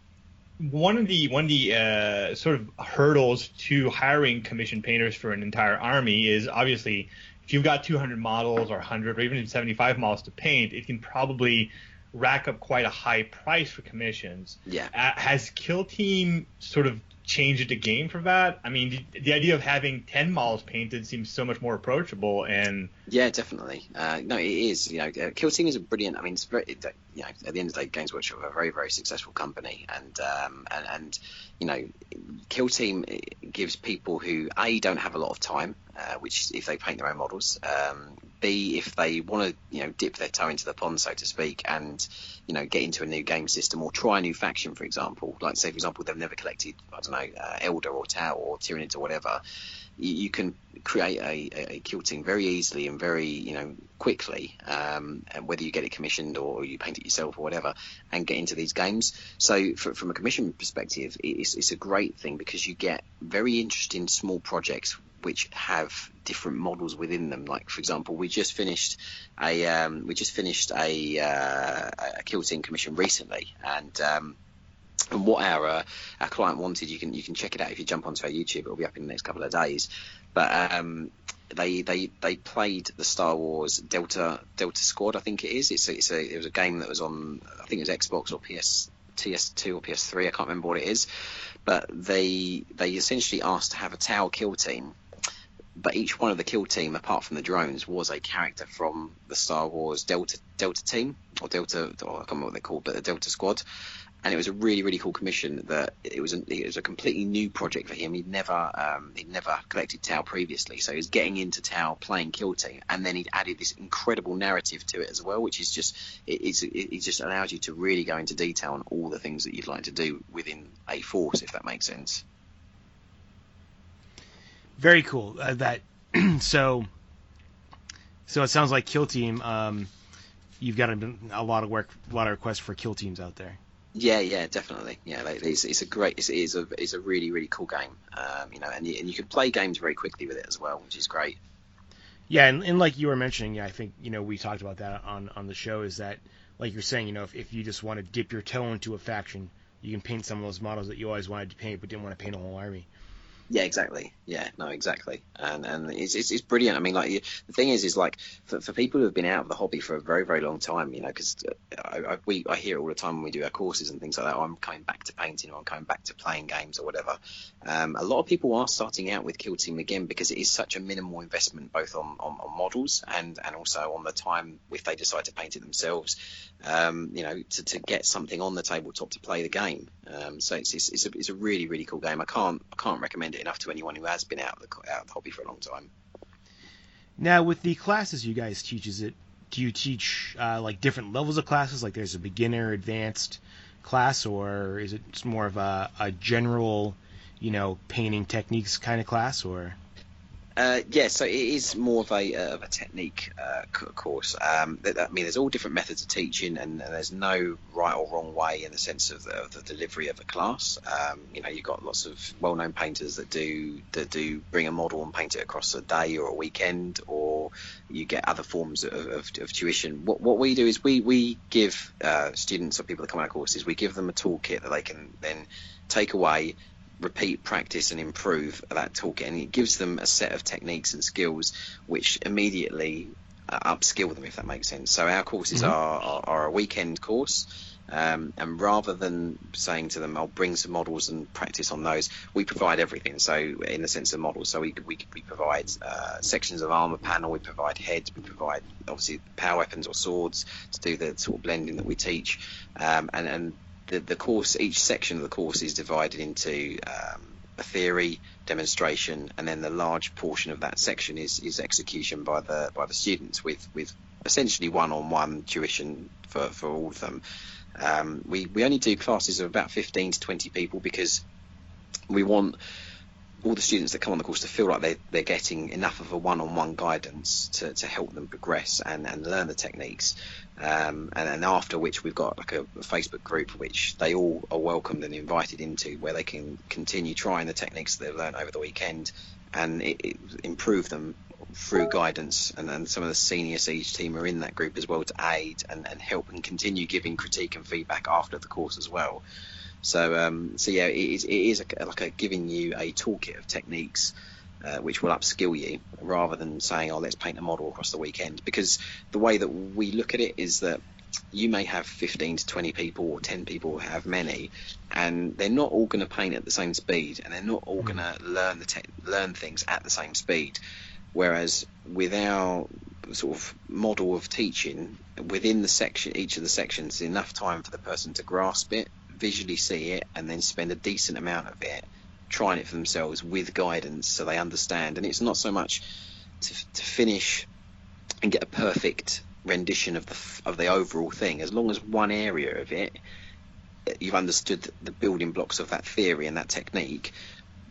one of the one of the uh, sort of hurdles to hiring commissioned painters for an entire army is obviously if you've got 200 models or 100 or even 75 models to paint, it can probably rack up quite a high price for commissions. Yeah. Uh, has Kill Team sort of changed the game for that? I mean, the, the, idea of having 10 models painted seems so much more approachable and. Yeah, definitely. Uh, no, it is. You know, uh, Kill Team is a brilliant. I mean, it's very. It, you know, at the end of the day, Games Workshop are a very, very successful company, and um, and, and you know, Kill Team gives people who a don't have a lot of time, uh, which if they paint their own models, um, B, if they want to, you know, dip their toe into the pond, so to speak, and you know, get into a new game system or try a new faction, for example. Like, say, for example, they've never collected, I don't know, uh, Eldar or Tau or Tyranids or whatever. You, you can create a, a, kill team very easily and very, you know, quickly, um, and whether you get it commissioned or you paint it yourself or whatever, and get into these games. So, for, from a commission perspective, it's, it's a great thing because you get very interesting small projects which have different models within them. Like for example, we just finished a um, we just finished a, uh, a kill team commission recently, and um, and what our uh, our client wanted, you can you can check it out if you jump onto our YouTube. It'll be up in the next couple of days. But um, they they they played the Star Wars Delta Delta Squad, I think it is. It's a, it's a it was a game that was on I think it was Xbox or PS TS2 or PS3. I can't remember what it is. But they they essentially asked to have a Tau kill team but each one of the kill team, apart from the drones, was a character from the Star Wars Delta Delta team or Delta, or I can't remember what they're called, but the Delta Squad. And it was a really, really cool commission. That it was, a, it was a completely new project for him. He'd never, um, he'd never collected Tau previously, so he was getting into Tau, playing Kill Team, and then he'd added this incredible narrative to it as well, which is just, it, it's, it just allows you to really go into detail on all the things that you'd like to do within a force, if that makes sense. Very cool. Uh, that so so it sounds like Kill Team. Um, you've got a, a, lot of work, a lot of requests for Kill Teams out there. Yeah, yeah, definitely. Yeah, it's, it's a great, it's, it's, a it's a really really cool game. Um, you know, and you, and you can play games very quickly with it as well, which is great. Yeah, and, and like you were mentioning, yeah, I think you know we talked about that on on the show. Is that like you're saying, you know, if, if you just want to dip your toe into a faction, you can paint some of those models that you always wanted to paint but didn't want to paint a whole army. Yeah, exactly. Yeah, no, exactly. And and it's, it's, it's brilliant. I mean, like the thing is, is like for, for people who have been out of the hobby for a very very long time, you know, because I, I, we I hear it all the time when we do our courses and things like that. Oh, I'm coming back to painting, or I'm coming back to playing games or whatever. Um, a lot of people are starting out with Kill Team again because it is such a minimal investment, both on, on, on models and and also on the time if they decide to paint it themselves. Um, you know, to, to get something on the tabletop to play the game. Um, so it's, it's, it's, a, it's a really really cool game. I can't I can't recommend it enough to anyone who has been out of the, out of the hobby for a long time. Now, with the classes you guys teach, is it do you teach uh, like different levels of classes? Like there's a beginner, advanced class, or is it more of a, a general, you know, painting techniques kind of class, or? Uh, yeah, so it is more of a, uh, of a technique uh, course. Um, I mean, there's all different methods of teaching, and, and, there's no right or wrong way in the sense of the, of the delivery of a class. Um, you know, you've got lots of well-known painters that do that do bring a model and paint it across a day or a weekend, or you get other forms of, of, of tuition. What, what we do is we we give uh, students or people that come on our courses, we give them a toolkit that they can then take away repeat, practice, and improve that toolkit. And it gives them a set of techniques and skills which immediately uh, upskill them, if that makes sense. So our courses mm-hmm. are, are, are, a weekend course. Um, and rather than saying to them, "I'll bring some models and practice on those," we provide everything. So, in the sense of models, so we we, we provide uh, sections of armor panel, we provide heads, we provide obviously power weapons or swords to do the sort of blending that we teach, um, and and the, the course, each section of the course is divided into um, a theory, demonstration, and then the large portion of that section is, is execution by the by the students with, with essentially one-on-one tuition for, for all of them. Um, we, we only do classes of about 15 to 20 people because we want all the students that come on the course to feel like they, they're getting enough of a one-on-one guidance to, to help them progress and, and learn the techniques. Um, and, after which we've got like a, a, Facebook group which they all are welcomed and invited into where they can continue trying the techniques they've learned over the weekend and it, it improve them through guidance and, and some of the senior siege team are in that group as well to aid and, and help and continue giving critique and feedback after the course as well So, um, so yeah, it is, it is a, like a giving you a toolkit of techniques uh, which will upskill you rather than saying, oh, let's paint a model across the weekend. Because the way that we look at it is that you may have 15 to 20 people or 10 people have many and they're not all going to paint at the same speed and they're not all going to learn the te- learn things at the same speed whereas with our sort of model of teaching within the section each of the sections enough time for the person to grasp it visually see it and then spend a decent amount of it trying it for themselves with guidance so they understand and it's not so much to, to finish and get a perfect rendition of the of the overall thing. As long as one area of it, you've understood the building blocks of that theory and that technique.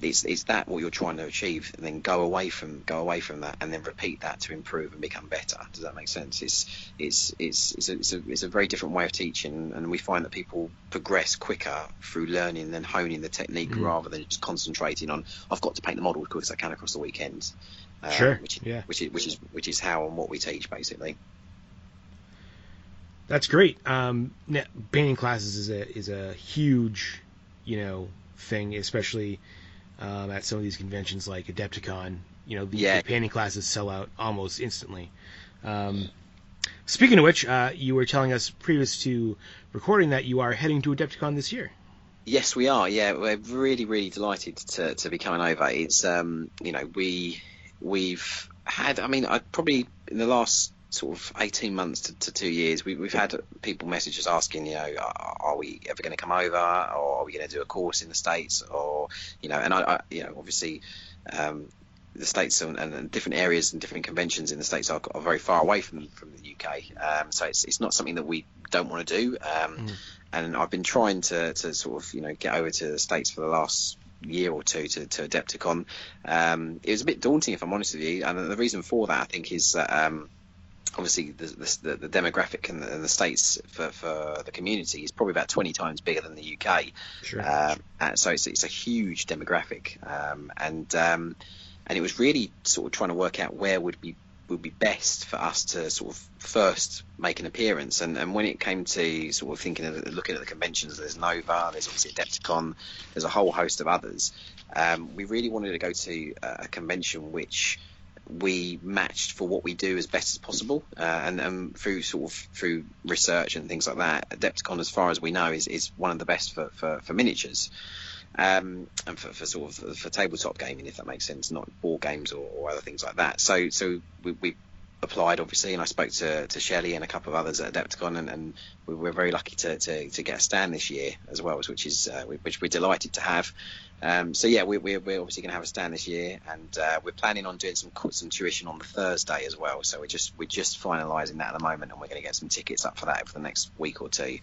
Is, is that what you're trying to achieve? And then go away from go away from that, and then repeat that to improve and become better. Does that make sense? It's it's it's it's a, it's a, it's a very different way of teaching, and we find that people progress quicker through learning and honing the technique mm. rather than just concentrating on I've got to paint the model as quick as I can across the weekend. Uh, sure. Which, yeah. Which is which is which is how and what we teach basically. That's great. Um, painting classes is a is a huge, you know, thing, especially um, at some of these conventions like Adepticon. You know, the, yeah. the painting classes sell out almost instantly. Um, speaking of which, uh, you were telling us previous to recording that you are heading to Adepticon this year. Yes, we are. Yeah, we're really, really delighted to, to be coming over. It's um, you know, we we've had. I mean, I probably in the last sort of 18 months to, to two years, we, have had people message us asking, you know, are we ever going to come over, or are we going to do a course in the states, or you know, and I, I you know, obviously. Um, the states and, and, different areas and different conventions in the states are, are very far away from from the UK, um, so it's it's not something that we don't want to do. Um, mm. And I've been trying to to sort of you know get over to the states for the last year or two to, to Adepticon. Um, it was a bit daunting, if I'm honest with you, and the reason for that I think is that um, obviously the, the, the demographic in the, in the, states for, for the community is probably about 20 times bigger than the UK. Sure. Um, so it's, it's a huge demographic, um, and um, and it was really sort of trying to work out where would be would be best for us to sort of first make an appearance. And, and when it came to sort of thinking of looking at the conventions, there's Nova, there's obviously Adepticon, there's a whole host of others. Um, we really wanted to go to a convention which we matched for what we do as best as possible, uh, and, and, through sort of through research and things like that, Adepticon, as far as we know, is, is one of the best for, for, for miniatures, um, and for, for, sort of for tabletop gaming, if that makes sense, not board games or, or other things like that. So so we, we applied obviously, and I spoke to to Shelley and a couple of others at Adepticon, and, and we were very lucky to, to, to, get a stand this year as well, which is uh, which we're delighted to have. Um, so yeah, we, we're, we're obviously going to have a stand this year, and uh, we're planning on doing some some tuition on the Thursday as well. So we're just we're just finalising that at the moment, and we're going to get some tickets up for that over the next week or two.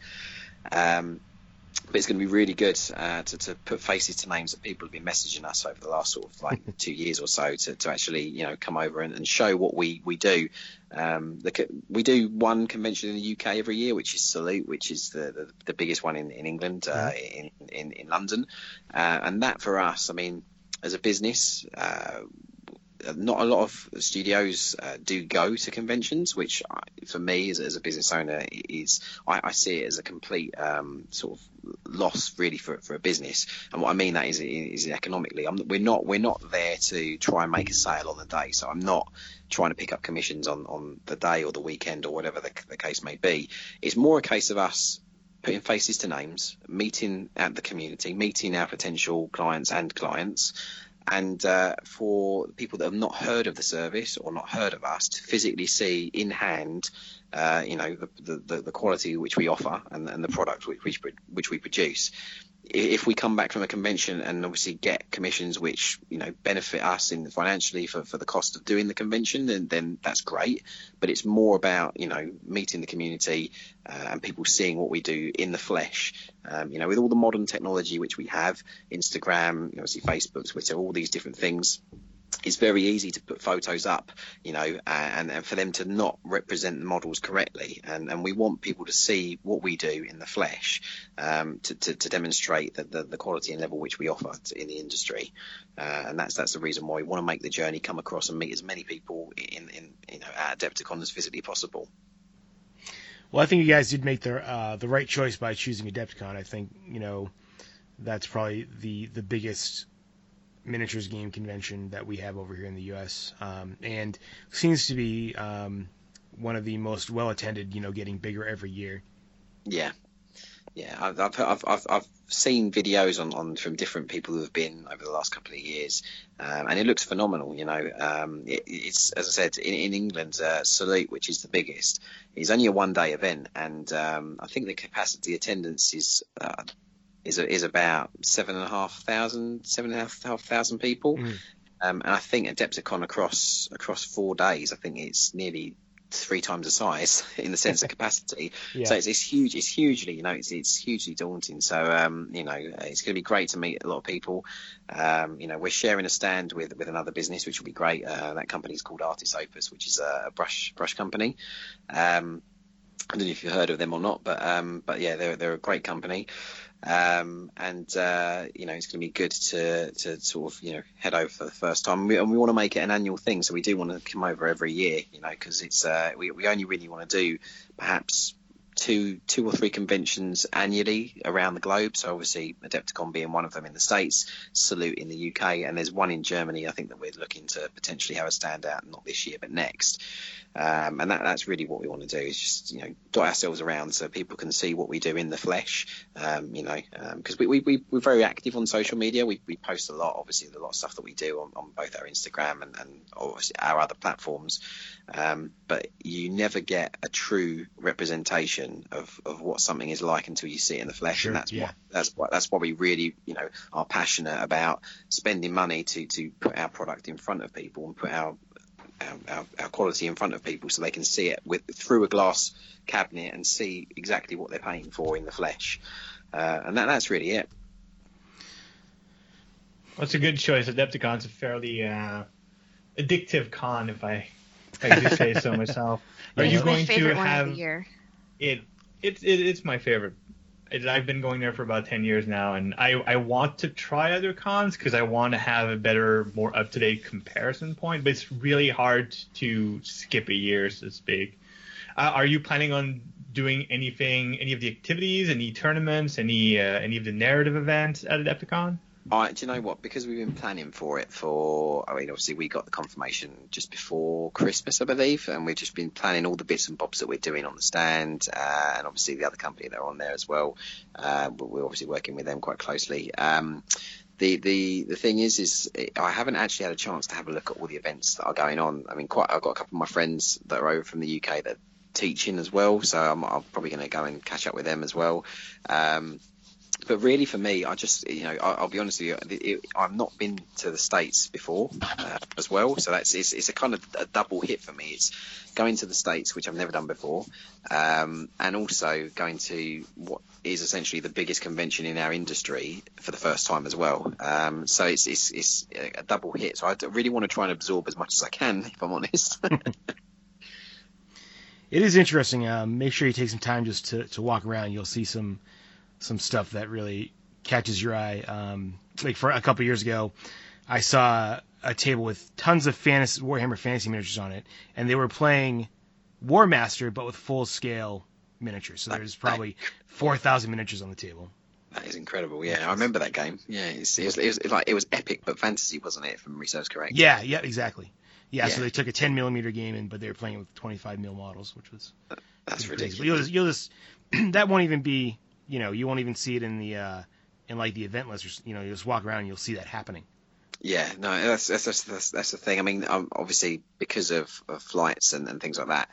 Um, but it's going to be really good uh, to, to put faces to names that people have been messaging us over the last sort of like two years or so to, to actually you know come over and, and show what we we do. Um, the, we do one convention in the UK every year, which is Salute, which is the the, the biggest one in in England, uh, in, in in London, uh, and that for us, I mean, as a business, uh, not a lot of studios uh, do go to conventions, which for me as, as a business owner is I, I see it as a complete um, sort of loss really for, for a business. And what I mean that is is economically, I'm, we're not we're not there to try and make a sale on the day. So I'm not trying to pick up commissions on on the day or the weekend or whatever the, the case may be. It's more a case of us putting faces to names, meeting at the community, meeting our potential clients and clients, and uh, for people that have not heard of the service or not heard of us to physically see in hand, uh, you know, the, the, the, quality which we offer and, and the product which, which, which we produce if we come back from a convention and obviously get commissions which you know benefit us in financially for, for the cost of doing the convention then then that's great. But it's more about you know meeting the community uh, and people seeing what we do in the flesh. Um, you know with all the modern technology which we have Instagram see Facebook Twitter all these different things it's very easy to put photos up, you know, and, and for them to not represent the models correctly. And, and we want people to see what we do in the flesh um, to, to, to, demonstrate the, the, the, quality and level which we offer to, in the industry. Uh, and that's that's the reason why we want to make the journey come across and meet as many people in, in you know at Adepticon as physically possible. Well, I think you guys did make the uh, the right choice by choosing Adepticon. I think you know that's probably the the biggest miniatures game convention that we have over here in the U.S. Um, and seems to be um, one of the most well attended. You know, getting bigger every year. Yeah, yeah. I've I've I've, I've, seen videos on, on from different people who have been over the last couple of years, um, and it looks phenomenal. You know, um, it, it's as I said in, in England, uh, Salute, which is the biggest, is only a one day event, and um, I think the capacity attendance is. Uh, is, is about seven and a half thousand, seven and a half thousand people, Mm. um, and I think Adepticon across across four days, I think it's nearly three times the size in the sense of capacity. Yeah. So it's, it's huge. It's hugely, you know, it's it's hugely daunting. So um, you know, it's going to be great to meet a lot of people. Um, you know, we're sharing a stand with with another business, which will be great. Uh, that company is called Artis Opus, which is a brush brush company. Um, I don't know if you've heard of them or not, but um, but yeah, they're they're a great company. Um, and uh, you know it's going to be good to, to sort of you know head over for the first time. And we, we want to make it an annual thing, so we do want to come over every year, you know, because it's uh, we we only really want to do perhaps two two or three conventions annually around the globe. So obviously Adepticon being one of them in the states, Salute in the UK, and there's one in Germany. I think that we're looking to potentially have a standout, not this year but next. Um, and that, that's really what we want to do is just you know dot ourselves around so people can see what we do in the flesh. Um, you know, because we, we, we we're very active on social media. We, we post a lot. Obviously, a lot of stuff that we do on, on both our Instagram and, and obviously our other platforms. Um, but you never get a true representation of, of what something is like until you see it in the flesh, Sure, and that's yeah. what that's what that's why we really you know are passionate about spending money to to put our product in front of people and put our our, our, our quality in front of people so they can see it with through a glass cabinet and see exactly what they're paying for in the flesh. Uh, and that, that's really it. That's a good choice. Adepticon's a fairly uh, addictive con, if I, if I do say so myself. Are you It's my going to favorite one of have the year. It? It's it, it's my favorite. It, I've been going there for about ten years now, and I I want to try other cons because I want to have a better, more up to date comparison point. But it's really hard to skip a year, so to speak. Uh, are you planning on doing anything, any of the activities, any tournaments, any uh, any of the narrative events at Adepticon? I, do you know what? Because we've been planning for it for, I mean, obviously we got the confirmation just before Christmas, I believe, and we've just been planning all the bits and bobs that we're doing on the stand, uh, and obviously the other company that are on there as well. Uh, we're obviously working with them quite closely. Um, the, the the thing is, is I haven't actually had a chance to have a look at all the events that are going on. I mean, quite I've got a couple of my friends that are over from the UK that are teaching as well, so I'm, I'm probably going to go and catch up with them as well. Um, but really for me, I just, you know, I, I'll be honest with you, it, it, I've not been to the States before uh, as well. So that's, it's, it's a kind of a double hit for me. It's going to the States, which I've never done before, um, and also going to what is essentially the biggest convention in our industry for the first time as well. Um, so it's, it's, it's a double hit. So I really want to try and absorb as much as I can, if I'm honest. It is interesting. Um, make sure you take some time just to, to walk around. You'll see some some stuff that really catches your eye. Um, like for a couple years ago, I saw a table with tons of fantasy Warhammer Fantasy miniatures on it, and they were playing Warmaster but with full scale miniatures. So there's probably four thousand miniatures on the table. That is incredible. Yeah, I remember that game. Yeah, it's, it, was, it was like it was epic, but fantasy, wasn't it? If memory serves correct. Yeah, yeah, exactly. Yeah, so they took a 10 millimeter game, and but they were playing it with 25 mil models, which was that's ridiculous. You'll just, you'll just that won't even be, you know, you won't even see it in the uh, in like the event list. You know, you just walk around and you'll see that happening. Yeah, no, that's that's that's, that's, that's the thing. I mean, um, obviously because of, of flights and, and things like that,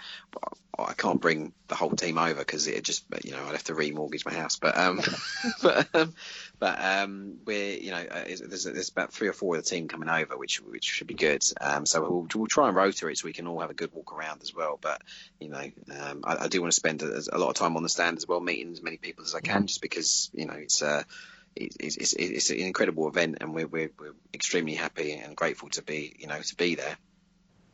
I can't bring the whole team over because it just, you know, I'd have to remortgage my house. But um, but um, but um, we're, you know, uh, there's there's about three or four of the team coming over, which which should be good. Um, so we'll we'll try and rota it so we can all have a good walk around as well. But you know, um, I, I do want to spend a, a lot of time on the stand as well, meeting as many people as I can, just because you know it's uh it's, it's, it's an incredible event, and we're, we're we're extremely happy and grateful to be you know to be there.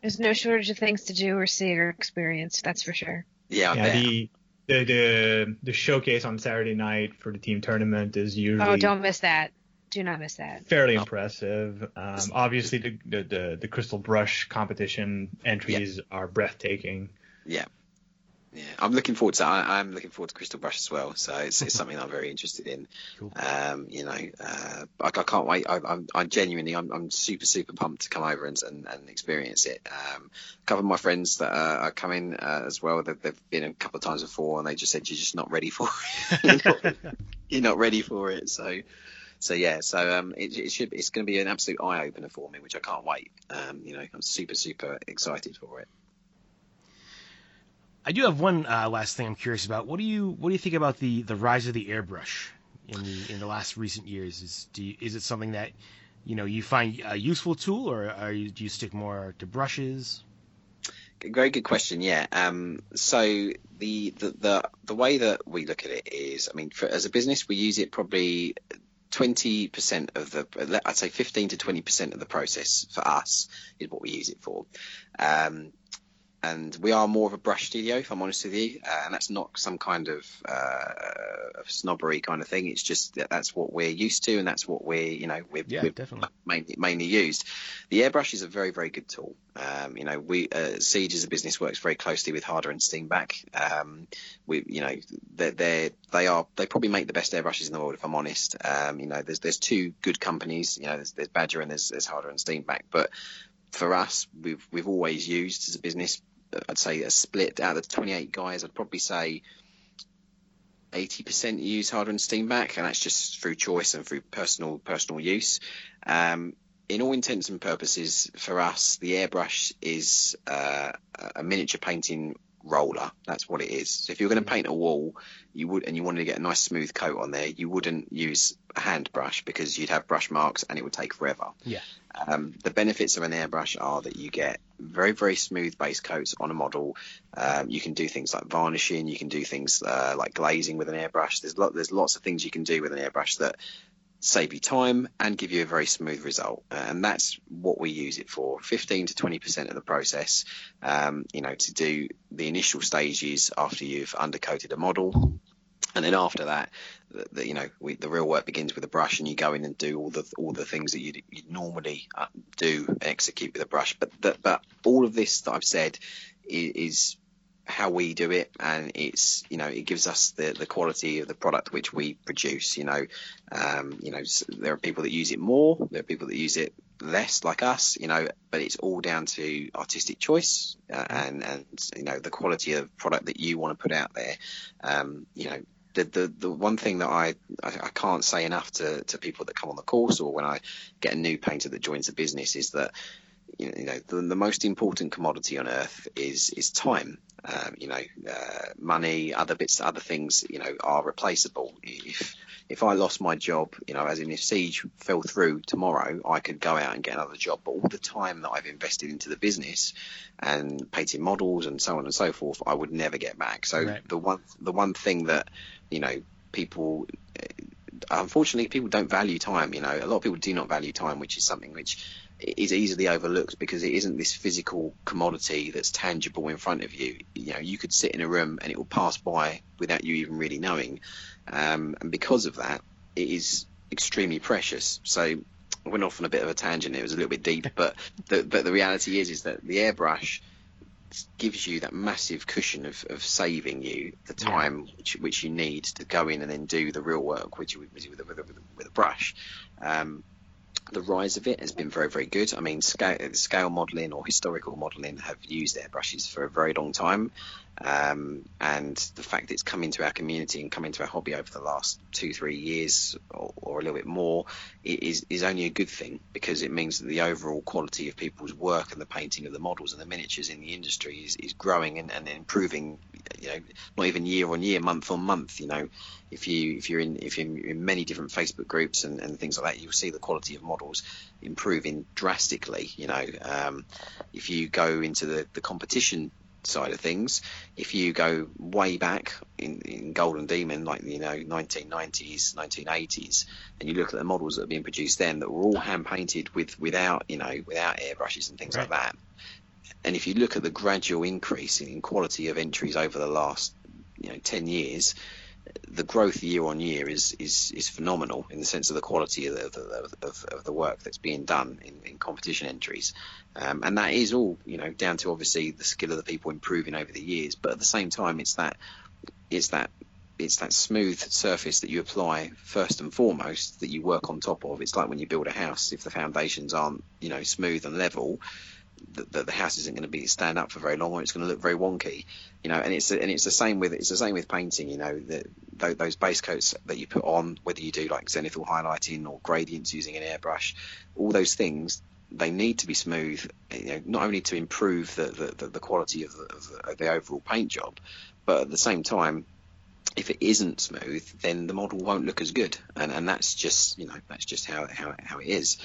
There's no shortage of things to do or see or experience. That's for sure. Yeah, I yeah, bet. the, the the the showcase on Saturday night for the team tournament is usually Oh, don't miss that. Do not miss that. fairly impressive. Um, obviously, the, the the the crystal brush competition entries are breathtaking. yeah, Yeah, I'm looking forward to. I, I'm looking forward to Crystal Brush as well. So it's, it's something I'm very interested in. Cool. Um, you know, uh, I, I can't wait. I, I'm, I genuinely, I'm, I'm super, super pumped to come over and and, and experience it. Um, a couple of my friends that uh, are coming uh, as well. They've, they've been a couple of times before, and they just said you're just not ready for it. you're, not, you're not ready for it. So. So yeah, so um, it, it should it's going to be an absolute eye opener for me, which I can't wait. Um, you know, I'm super super excited for it. I do have one uh, last thing I'm curious about. What do you what do you think about the the rise of the airbrush in the in the last recent years? Is you, is it something that you know you find a useful tool, or you, do you stick more to brushes? Very good question. Yeah. Um, so the, the the the way that we look at it is, I mean, for, as a business, we use it probably 20% of the, I'd say 15 to 20% of the process for us is what we use it for. Um, and we are more of a brush studio, if I'm honest with you, uh, and that's not some kind of uh, snobbery kind of thing. It's just that that's what we're used to, and that's what we're, you know, we're, yeah, we're definitely. mainly, mainly used. The airbrush is a very, very good tool. Um, you know, we uh, Siege as a business works very closely with Harder and Steenbeck. Um, we, you know, they're, they're they are they probably make the best airbrushes in the world, if I'm honest. Um, you know, there's there's two good companies. You know, there's, there's Badger and there's, there's Harder and Steenbeck, but for us, we've we've always used as a business I'd say a split out of the 28 guys, I'd probably say 80% use Harder and Steenbeck, and that's just through choice and through personal personal use. Um, in all intents and purposes, for us, the airbrush is uh, a miniature painting roller. That's what it is. So if you're going to paint a wall, you would, and you wanted to get a nice smooth coat on there, you wouldn't use a hand brush because you'd have brush marks and it would take forever. Yeah. Um, the benefits of an airbrush are that you get very, very smooth base coats on a model. Um, you can do things like varnishing. You can do things uh, like glazing with an airbrush. There's lot, there's lots of things you can do with an airbrush that save you time and give you a very smooth result. And that's what we use it for. 15 to 20% of the process, um, you know, to do the initial stages after you've undercoated a model. And then after that, the, the, you know, we, the real work begins with a brush, and you go in and do all the all the things that you'd normally uh, do execute with a brush. But the, but all of this that I've said is, is how we do it and it's you know it gives us the the quality of the product which we produce you know. Um, you know there are people that use it more there are people that use it less like us you know but it's all down to artistic choice uh, and and you know the quality of product that you want to put out there. Um, you know the, the, the one thing that I, I, can't say enough to, to people that come on the course or when I get a new painter that joins the business is that you know the, the most important commodity on earth is is time um, you know, uh, money, other bits, other things, you know, are replaceable. If if I lost my job, you know, as in if Siege fell through tomorrow, I could go out and get another job. But all the time that I've invested into the business and painting models and so on and so forth, I would never get back. So Right. the one the one thing that you know people unfortunately people don't value time you know. A lot of people do not value time which is something which is easily overlooked because it isn't this physical commodity that's tangible in front of you. You know you could sit in a room and it will pass by without you even really knowing. Um, and because of that it is extremely precious. So I went off on a bit of a tangent it was a little bit deep but the, but the reality is is that the airbrush gives you that massive cushion of, of saving you the Yeah. time which, which you need to go in and then do the real work, which you would with a, with with with a brush. Um, the rise of it has been very, very good. I mean, scale, scale modelling or historical modelling have used airbrushes for a very long time. Um, and the fact that it's come into our community and come into our hobby over the last two, three years or, or a little bit more is, is only a good thing because it means that the overall quality of people's work and the painting of the models and the miniatures in the industry is, is growing and, and improving, you know, not even year on year, month on month, you know, if you if you're in if you're in many different Facebook groups and, and things like that, you'll see the quality of models improving drastically. You know, um, if you go into the, the competition side of things, if you go way back in, in Golden Demon, like you know 1990s, 1980s, and you look at the models that are being produced then, that were all hand painted with without you know without airbrushes and things like that. And if you look at the gradual increase in quality of entries over the last you know 10 years the growth year on year is is is phenomenal in the sense of the quality of the, of, of, the work that's being done in, in competition entries, um, and that is all you know down to obviously the skill of the people improving over the years. But at the same time, it's that it's that it's that smooth surface that you apply first and foremost that you work on top of. It's like when you build a house. If the foundations aren't you know smooth and level, the, the, house isn't going to be stand up for very long, or it's going to look very wonky, you know. And it's and it's the same with it's the same with painting, you know. Those base coats that you put on, whether you do like zenithal highlighting or gradients using an airbrush, all those things they need to be smooth, you know, not only to improve the the, the quality of the, of the, overall paint job, but at the same time if it isn't smooth, then the model won't look as good, and and that's just you know that's just how how, how it is.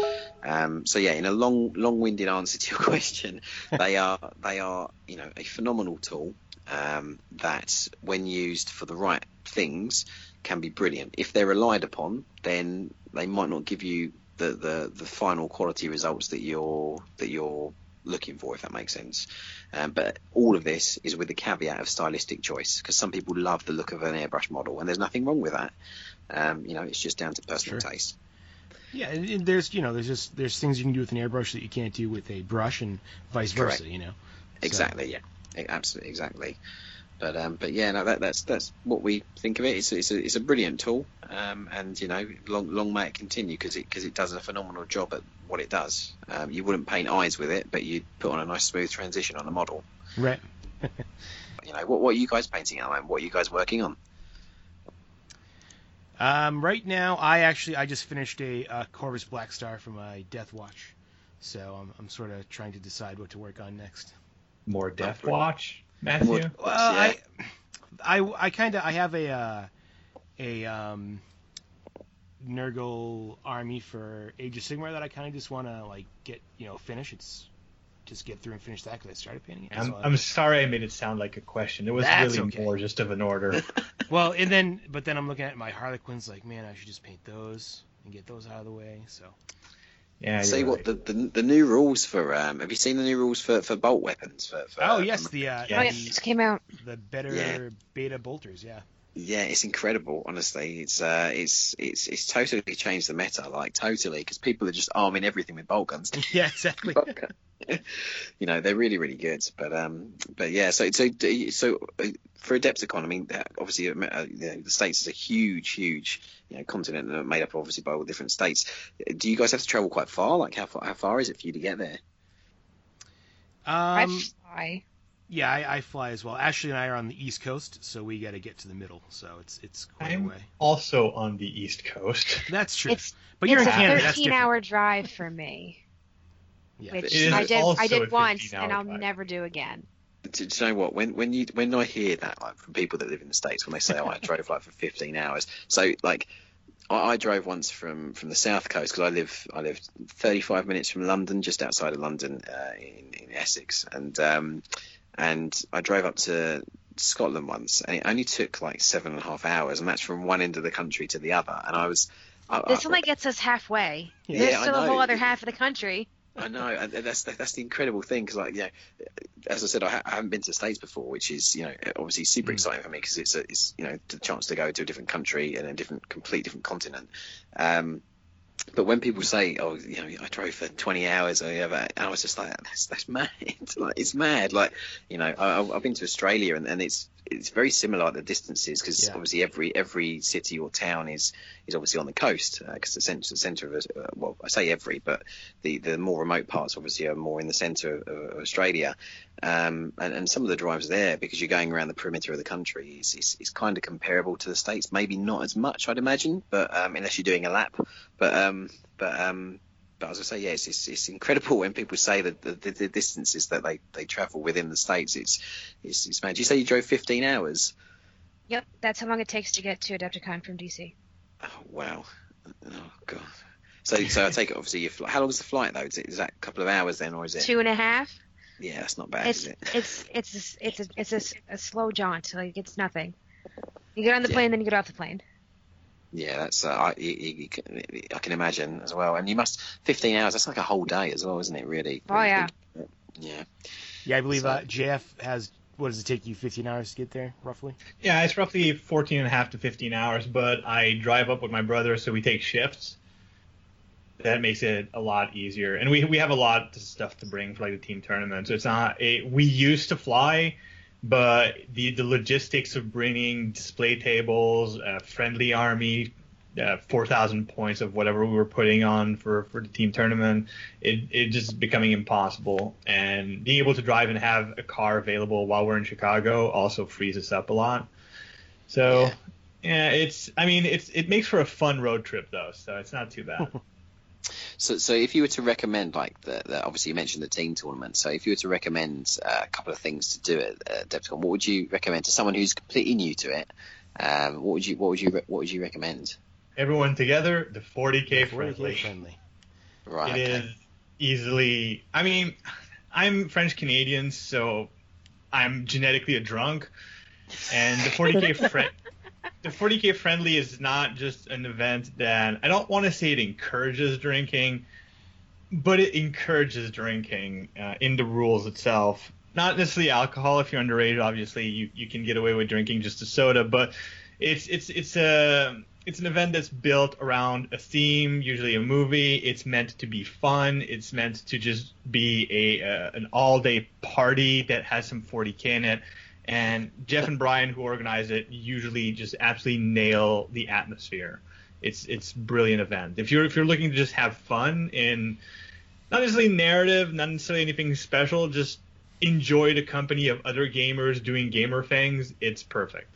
Um, so yeah, in a long long-winded answer to your question, they are they are you know a phenomenal tool um, that when used for the right things can be brilliant. If they're relied upon, then they might not give you the the, the final quality results that you're that you're looking for, if that makes sense. Um, but all of this is with the caveat of stylistic choice, because some people love the look of an airbrush model, and there's nothing wrong with that. Um, you know, it's just down to personal Sure. taste. Yeah, and, and there's you know there's just there's things you can do with an airbrush that you can't do with a brush, and vice versa. Correct. You know. So- Exactly, yeah, absolutely, exactly. But um, but yeah, no, that, that's that's what we think of it. It's it's a, it's a brilliant tool, um, and you know, long long may it continue because it because it does a phenomenal job at what it does. Um, you wouldn't paint eyes with it, but you'd put on a nice smooth transition on the model. Right. You know, what what are you guys painting at? What are you guys working on? Um, right now, I actually I just finished a uh, Corvus Blackstar for my Deathwatch, so I'm I'm sort of trying to decide what to work on next. More Deathwatch, Matthew. More- Well, Yeah. I I I kind of I have a uh, a um, Nurgle army for Age of Sigmar that I kind of just want to like get you know finish. It's just get through and finish that because I started painting it. I'm, so I- I'm sorry I made it sound like a question. It was That's really okay. more just of an order. well, and then but then I'm looking at my Harlequins like man I should just paint those and get those out of the way. So Yeah. Say you're what right. the, the the new rules for um have you seen the new rules for, for bolt weapons for, for oh uh, yes for- the uh, Yeah. Oh, yeah, the, just came out. the better Yeah. beta bolters yeah. Yeah it's incredible honestly. It's uh it's it's it's totally changed the meta like totally because people are just arming everything with bolt guns. Yeah exactly. you know they're really really good but um but yeah so so so uh, for Adepticon I mean uh, obviously uh, you know, the states is a huge huge you know continent made up obviously by all different states. Do you guys have to travel quite far? Like how far how far is it for you to get there? I Um, fly. Yeah, I, I fly as well. Ashley and I are on the East Coast, so we got to get to the middle. So it's it's quite a I'm way. also on the East Coast. That's true. It's but you're in it's a Canada. 13 different. hour drive for me, Yeah. which It is I did also I a did once and I'll drive. never do again. do, do you know what? When when you when I hear that like from people that live in the states, when they say, "Oh, I drove like for 15 hours," so like I, I drove once from from the south coast because I live I live 35 minutes from London, just outside of London, uh, in, in Essex, and um, and I drove up to Scotland once, and it only took like seven and a half hours, and that's from one end of the country to the other, and I was. I, This I- only gets us halfway. Yeah, There's I still a whole other half of the country. I know, and that's that's the incredible thing because, like, you know, as I said, I, ha- I haven't been to the states before, which is, you know, obviously super Mm. exciting for me because it's a, it's you know the chance to go to a different country and a different, complete different continent. Um, but when people say, "Oh, you know, I drove for 20 hours," or whatever, I was just like, "That's that's mad! like, it's mad!" Like, you know, I, I've been to Australia and, and it's it's very similar the distances because Yeah. obviously every every city or town is is obviously on the coast because the centre the centre of uh, well, I say every, but the the more remote parts obviously are more in the centre of, of Australia. Um, and, and some of the drives there, because you're going around the perimeter of the country, is, is, is kind of comparable to the states. Maybe not as much, I'd imagine, but um, unless you're doing a lap. But um, but um, but as I say, yeah, it's, it's, it's incredible when people say that the, the, the distances that they, they travel within the states. It's it's, it's mad. You say you drove 15 hours. Yep, that's how long it takes to get to Adepticon from DC. Oh wow. Oh god. So so I take it obviously. Your how long is the flight though? Is, it, is that a couple of hours then, or is it? Two and a half. Yeah, that's not bad, It's is it? it's it's a, it's a, it's a, a slow jaunt. Like it's nothing. You get on the Yeah. plane, then you get off the plane. Yeah, that's uh, I, you, you, you can, I can imagine as well. And you must 15 hours. That's like a whole day as well, isn't it? Really. Oh, yeah. Yeah. Yeah, I believe So- uh, JF has what does it take you 15 hours to get there roughly? Yeah, it's roughly 14 and a half to 15 hours, but I drive up with my brother, so we take shifts. That makes it a lot easier, and we we have a lot of stuff to bring for like the team tournament. So it's not a we used to fly, but the the logistics of bringing display tables, uh, friendly army, uh, 4,000 points of whatever we were putting on for, for the team tournament, it, it just becoming impossible. And being able to drive and have a car available while we're in Chicago also frees us up a lot. So, yeah, yeah it's, I mean, it's, it makes for a fun road trip though, so it's not too bad. So, so if you were to recommend, like, the, the, obviously you mentioned the team tournament. So, if you were to recommend uh, a couple of things to do at uh, Adepticon, what would you recommend to someone who's completely new to it? Um, what would you, what would you, what would you recommend? everyone together, the 40k, the 40K friendly. friendly. Right. It okay. is easily. I mean, I'm French Canadian, so I'm genetically a drunk, and the 40k friend. The 40k friendly is not just an event that I don't want to say it encourages drinking, but it encourages drinking uh, in the rules itself. Not necessarily alcohol. If you're underage, obviously you, you can get away with drinking just a soda, but it's it's it's a it's an event that's built around a theme, usually a movie. It's meant to be fun. It's meant to just be a uh, an all day party that has some 40k in it. And Jeff and Brian, who organize it, usually just absolutely nail the atmosphere. It's it's brilliant event. If you're if you're looking to just have fun in not necessarily narrative, not necessarily anything special, just enjoy the company of other gamers doing gamer things, it's perfect.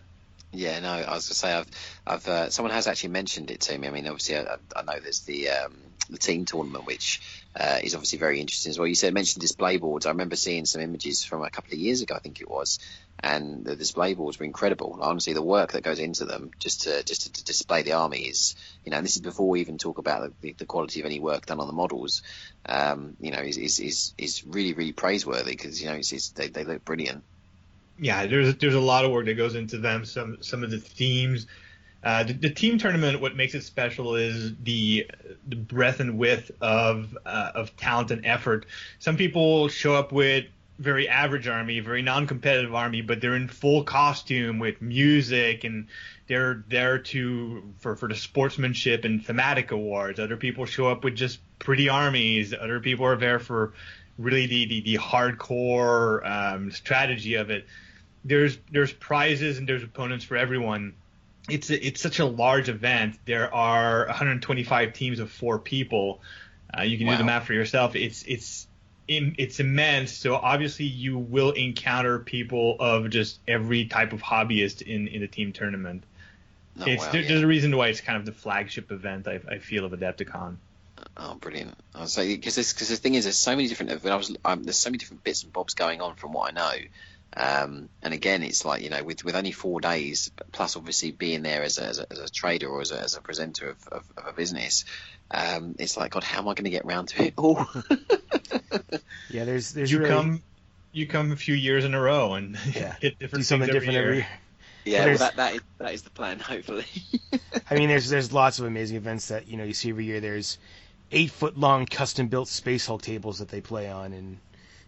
Yeah, no, I was gonna say I've, I've, uh, someone has actually mentioned it to me. I mean, obviously, I, I know there's the um, the team tournament, which uh, is obviously very interesting as well. You said mentioned display boards. I remember seeing some images from a couple of years ago, I think it was, and the display boards were incredible. Honestly, the work that goes into them just to just to, display the army is, you know, and this is before we even talk about the, the quality of any work done on the models. Um, you know, is is is, is really really praiseworthy because you know it's, it's, they they look brilliant yeah, there's there's a lot of work that goes into them. Some some of the themes. Uh, the, the, team tournament, what makes it special is the the breadth and width of uh, of talent and effort. Some people show up with very average army, very non-competitive army, but they're in full costume with music and they're there to for for the sportsmanship and thematic awards. Other people show up with just pretty armies. Other people are there for really the the, the hardcore um, strategy of it there's there's prizes and there's opponents for everyone. It's a, it's such a large event. There are 125 teams of four people. Uh, you can wow. do the math for yourself. It's it's it's immense. So obviously you will encounter people of just every type of hobbyist in in the team tournament. Oh, it's wow, there, yeah. there's a reason why it's kind of the flagship event I, I feel of Adepticon. Oh, brilliant! I was like, because because the thing is, there's so many different. I was um, there's so many different bits and bobs going on from what I know. Um, and again, it's like you know, with, with only four days, plus obviously being there as a, as a, as a trader or as a, as a presenter of, of, of a business, um, it's like God, how am I going to get around to it all? yeah, there's there's you really... come you come a few years in a row and yeah. hit different do something different every year. Yeah, well, that that is, that is the plan, hopefully. I mean, there's there's lots of amazing events that you know you see every year. There's eight foot long custom built Space Hulk tables that they play on, and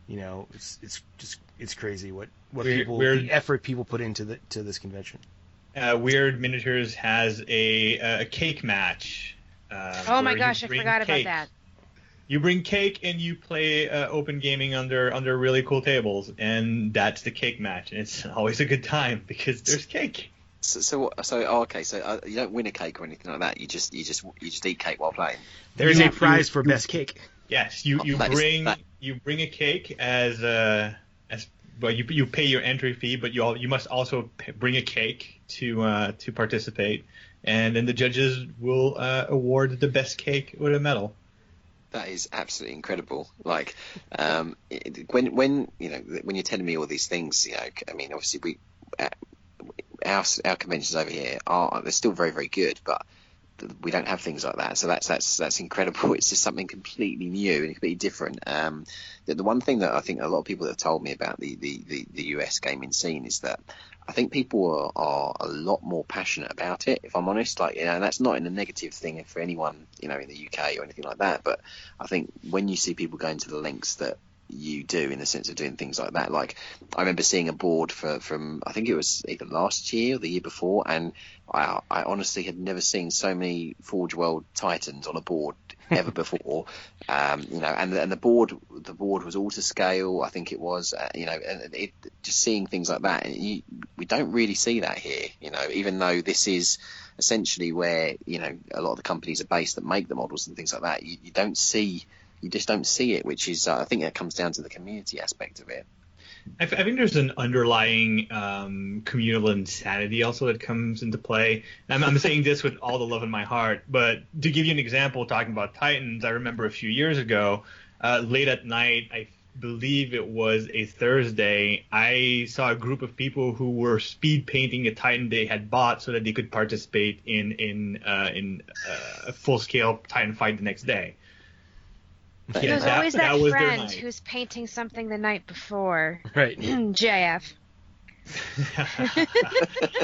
you know it's it's just it's crazy what what weird, people weird, the effort people put into the to this convention. Uh, Weird Miniatures has a a cake match. Uh, oh my gosh, I forgot cake. about that. You bring cake and you play uh, open gaming under under really cool tables, and that's the cake match. And it's always a good time because there's cake. So, so, so oh, okay. So uh, you don't win a cake or anything like that. You just, you just, you just eat cake while playing. There is a prize for best cake. Yes, you, you oh, bring is, you bring a cake as a as well, you you pay your entry fee, but you all, you must also bring a cake to uh, to participate, and then the judges will uh, award the best cake with a medal. That is absolutely incredible. Like um, when when you know when you're telling me all these things, you know, I mean, obviously we uh, our our conventions over here are they're still very very good, but we don't have things like that. So that's that's that's incredible. It's just something completely new and completely different. Um, the, the, one thing that I think a lot of people have told me about the, the, the, the US gaming scene is that I think people are, are, a lot more passionate about it. If I'm honest, like you know, that's not in a negative thing for anyone, you know, in the UK or anything like that. But I think when you see people going to the lengths that you do in the sense of doing things like that. Like I remember seeing a board for from I think it was either last year or the year before, and I, I honestly had never seen so many Forge World Titans on a board ever before. Um, you know, and and the board the board was all to scale. I think it was. Uh, you know, and it, just seeing things like that, you, we don't really see that here. You know, even though this is essentially where you know a lot of the companies are based that make the models and things like that, you, you don't see you just don't see it, which is uh, I think that comes down to the community aspect of it. I, I think there's an underlying um, communal insanity also that comes into play. I'm, I'm saying this with all the love in my heart, but to give you an example, talking about Titans, I remember a few years ago, uh, late at night, I believe it was a Thursday, I saw a group of people who were speed painting a Titan they had bought so that they could participate in in uh, in uh, a full scale Titan fight the next day. There's Yeah, that- always that, that was friend who's painting something the night before. Right. JF.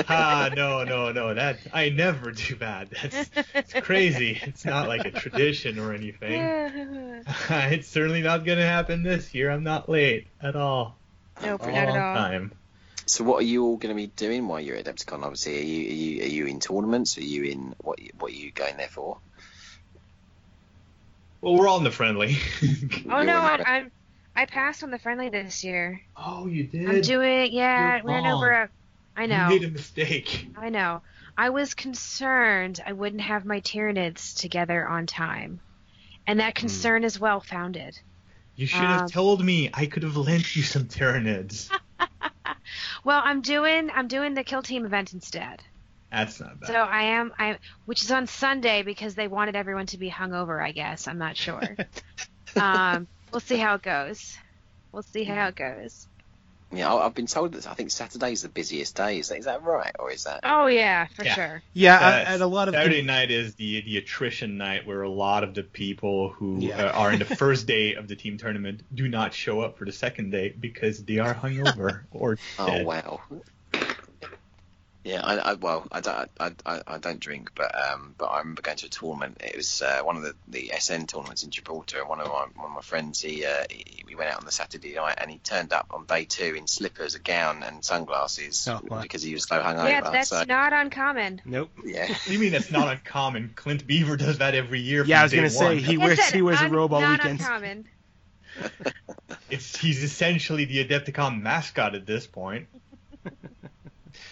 ah, no, no, no. That I never do that. That's it's crazy. It's not like a tradition or anything. it's certainly not gonna happen this year. I'm not late at all. nope, All not at all. time. So what are you all going to be doing while you're at Adepticon? Obviously, are you are you, are you in tournaments? Are you in what what are you going there for? Well, we're all in the friendly. Oh no, I, I'm I passed on the friendly this year. oh, you did. I'm doing yeah, You're ran over a. I You know, made a mistake. I know. I was concerned I wouldn't have my Tyranids together on time, and that concern is well founded. You should have Um, told me. I could have lent you some Tyranids. Well, I'm doing I'm doing the kill team event instead. That's not bad. So I am I which is on Sunday because they wanted everyone to be hungover, I guess. I'm not sure. um, we'll see how it goes. We'll see how it goes. Yeah, I- I've been told that I think Saturday's the busiest day. Is that, is that right, or is that? Oh yeah, for Yeah. sure. Yeah, Uh, and a lot of Saturday night is the the attrition night where a lot of the people who Yeah. uh, are in the first day of the team tournament do not show up for the second day because they are hungover or Dead. Oh wow. Yeah, I, I well, I don't, I, I, I don't drink, but um, but I remember going to a tournament. It was uh, one of the, the SN tournaments in Gibraltar. and One of my one of my friends, he, uh, he we went out on the Saturday night, and he turned up on day two in slippers, a gown, and sunglasses Oh, wow. because he was so hungover. yeah, that's so, not uncommon. nope. yeah. What do you mean that's not uncommon? Clint Beaver does that every year. Yeah, I was gonna say one. he wears said, he wears a robe all not weekend. uncommon. It's he's essentially the Adepticon mascot at this point.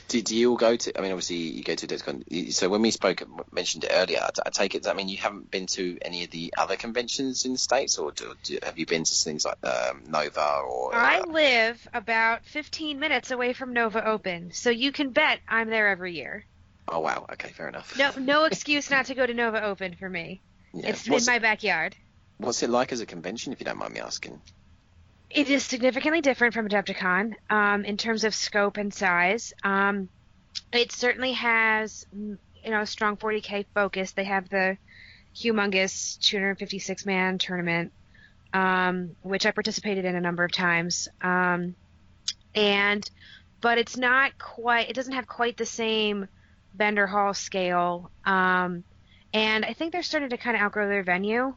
Do, do you all go to? I mean, obviously you go to Adepticon. So when we spoke, mentioned it earlier. I, I take it. Does that mean you haven't been to any of the other conventions in the states, or do, do, have you been to things like um, Nova or? I uh, live about 15 minutes away from Nova Open, so you can bet I'm there every year. oh wow. Okay, fair enough. No, no excuse not to go to Nova Open for me. Yeah. It's what's, in my backyard. what's it like as a convention, if you don't mind me asking? It is significantly different from Adepticon um, in terms of scope and size. Um, it certainly has, mm, you know, a strong 40k focus. They have the humongous 256 man tournament, um, which I participated in a number of times. Um, and, but it's not quite. It doesn't have quite the same Bender Hall scale. Um, and I think they're starting to kind of outgrow their venue.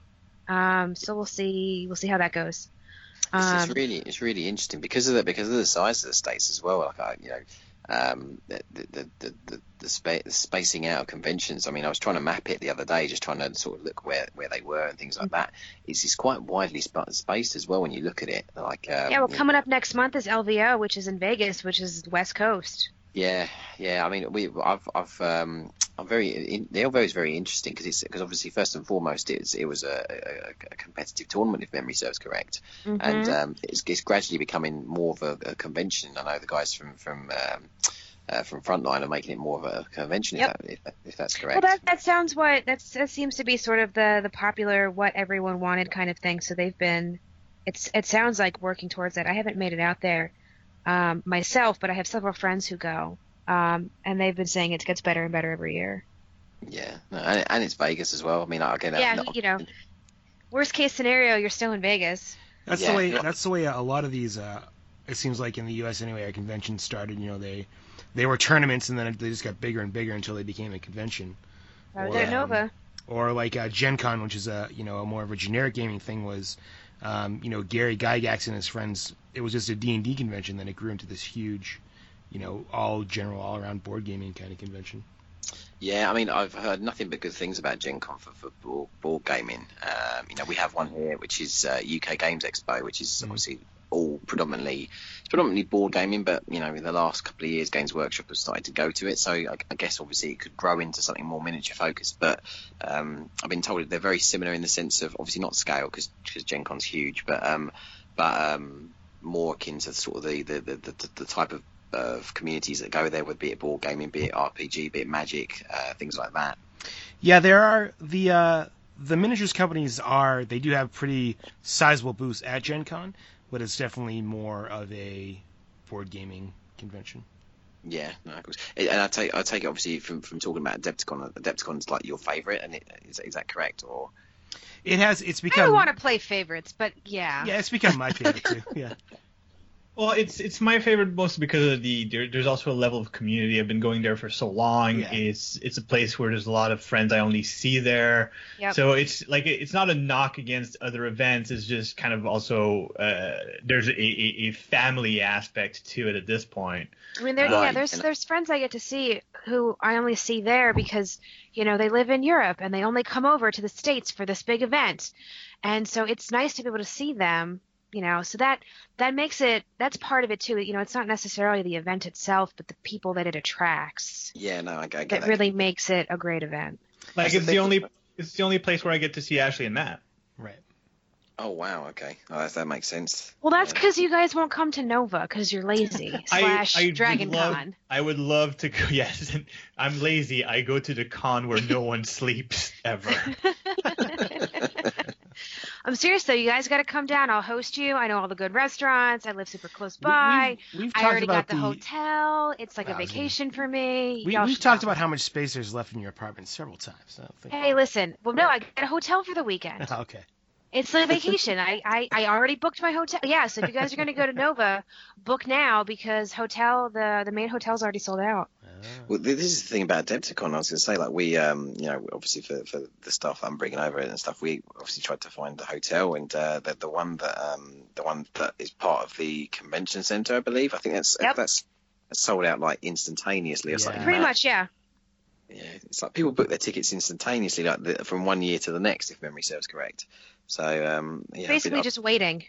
Um, so we'll see. We'll see how that goes. It's, Um, it's really it's really interesting because of the because of the size of the states as well. Like I, you know, um, the the the the, the, spa- the spacing out of conventions. I mean, I was trying to map it the other day, just trying to sort of look where where they were and things like that. It's, it's quite widely sp- spaced as well when you look at it. Like um, Yeah, well, coming up next month is LVO, which is in Vegas, which is West Coast. Yeah, yeah. I mean, we, I've, I've, um, I'm very. In, the LVO is very interesting because it's because obviously first and foremost it's it was a, a, a competitive tournament if memory serves correct, Mhm. and um, it's, it's gradually becoming more of a, a convention. I know the guys from from um, uh, from Frontline are making it more of a convention Yep. if, that, if, that, if that's well, correct. that that sounds what that's that seems to be sort of the the popular what everyone wanted kind of thing. So they've been, it's it sounds like working towards that. I haven't made it out there um, myself, but I have several friends who go, um, and they've been saying it gets better and better every year. yeah, and, and it's Vegas as well. I mean, again, yeah, not- you know, worst case scenario, you're still in Vegas. That's Yeah. the way. That's the way a lot of these. Uh, it seems like in the U.S. anyway, our conventions started. You know, they they were tournaments, and then they just got bigger and bigger until they became a convention. I Or, at um, Nova. Or like uh, Gen Con, which is a you know a more of a generic gaming thing, was Um, you know, Gary Gygax and his friends. It was just a D and D convention, then it grew into this huge, you know, all general, all around board gaming kind of convention. Yeah, I mean, I've heard nothing but good things about Gen Con for, for board, board gaming. Um, you know, we have one here, which is uh, UK Games Expo, which is Mm. obviously all predominantly it's predominantly board gaming, but you know, in the last couple of years, Games Workshop has started to go to it. So I, I guess obviously it could grow into something more miniature focused. But um, I've been told they're very similar in the sense of obviously not scale because Gen Con's huge, but um, but um, more akin to sort of the the, the, the, the type of of communities that go there, would be it board gaming, be it RPG, be it Magic, uh, things like that. Yeah, there are the uh, the miniatures companies are they do have pretty sizable booths at Gen Con, but it's definitely more of a board gaming convention. Yeah, no, of course. And I take I take it obviously from, from talking about Adepticon. Adepticon is like your favourite, and it, is, is that correct? Or It has it's I become don't want to play favorites, but yeah. yeah it's become my favorite too. Yeah. Well, it's it's my favorite mostly because of the there, there's also a level of community. I've been going there for so long. Yeah. It's it's a place where there's a lot of friends I only see there. Yep. So it's like it's not a knock against other events. It's just kind of also uh, there's a, a, a family aspect to it at this point. I mean, there, yeah, there's there's friends I get to see who I only see there because you know they live in Europe and they only come over to the states for this big event, and so it's nice to be able to see them. You know, so that that makes it that's part of it too. You know, it's not necessarily the event itself, but the people that it attracts yeah, no, I, I get that that. really makes it a great event. Like That's it's the thing. only it's the only place where I get to see Ashley and Matt. Right. Oh wow, okay, oh, that, that makes sense. Well, that's Yeah. because you guys won't come to Nova because you're lazy slash I would Dragon love- Con. I would love to go. Yes, I'm lazy. I go to the con where no one sleeps ever. I'm serious though. You guys got to come down. I'll host you. I know all the good restaurants. I live super close by. We've, we've I already got the, hotel. It's like a gonna- vacation for me. We, we've talked come. about how much space there's left in your apartment several times. I don't think. Hey, listen. Well, no, I got a hotel for the weekend. okay. It's like a vacation. I, I, I already booked my hotel. Yeah, so if you guys are going to go to Nova, book now because hotel the the main hotel's already sold out. Ah. Well, this is the thing about Adepticon. I was going to say, like, we, um, you know, obviously for, for the stuff I'm bringing over and stuff, we obviously tried to find the hotel, and uh, the the one that um, the one that is part of the convention center, I believe. I think that's Yep. that's that's sold out like instantaneously or something. Yeah. Pretty much, yeah. Yeah, it's like people book their tickets instantaneously, like the, from one year to the next, if memory serves correct. So, um, yeah, I've been- Basically, just waiting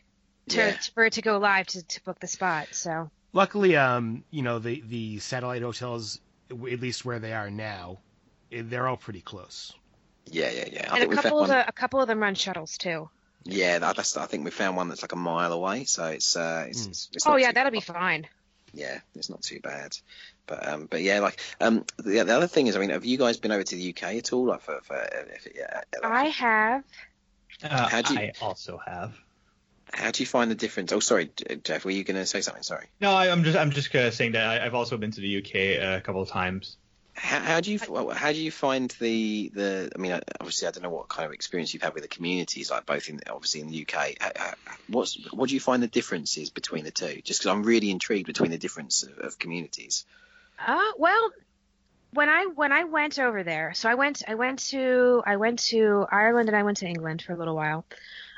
to, Yeah. to- for it to go live to, to book the spot. So Luckily, um, you know, the the satellite hotels, at least where they are now, eh, they're all pretty close. yeah, yeah, yeah. I and think a couple of the a couple of them run shuttles too. Yeah, that, that's. I think we found one that's like a mile away, so it's. Uh, it's, Hmm. it's, it's Oh yeah, that'll be fine. yeah, it's not too bad. But um, but yeah, like um, the, the other thing is, I mean, have you guys been over to the UK at all? Like for, for if, yeah, I have. Uh, you- I also have. How do you find the difference? Oh, sorry, Jeff, were you going to say something? Sorry. No, I, I'm just I'm just uh, saying that I, I've also been to the UK a couple of times. How, how do you how do you find the the? I mean, uh, obviously, I don't know what kind of experience you've had with the communities, like both in obviously in the UK. Uh, uh, What's what do you find the differences between the two? Just because I'm really intrigued between the difference of, of communities. Uh, well, when I when I went over there, so I went I went to I went to Ireland and I went to England for a little while.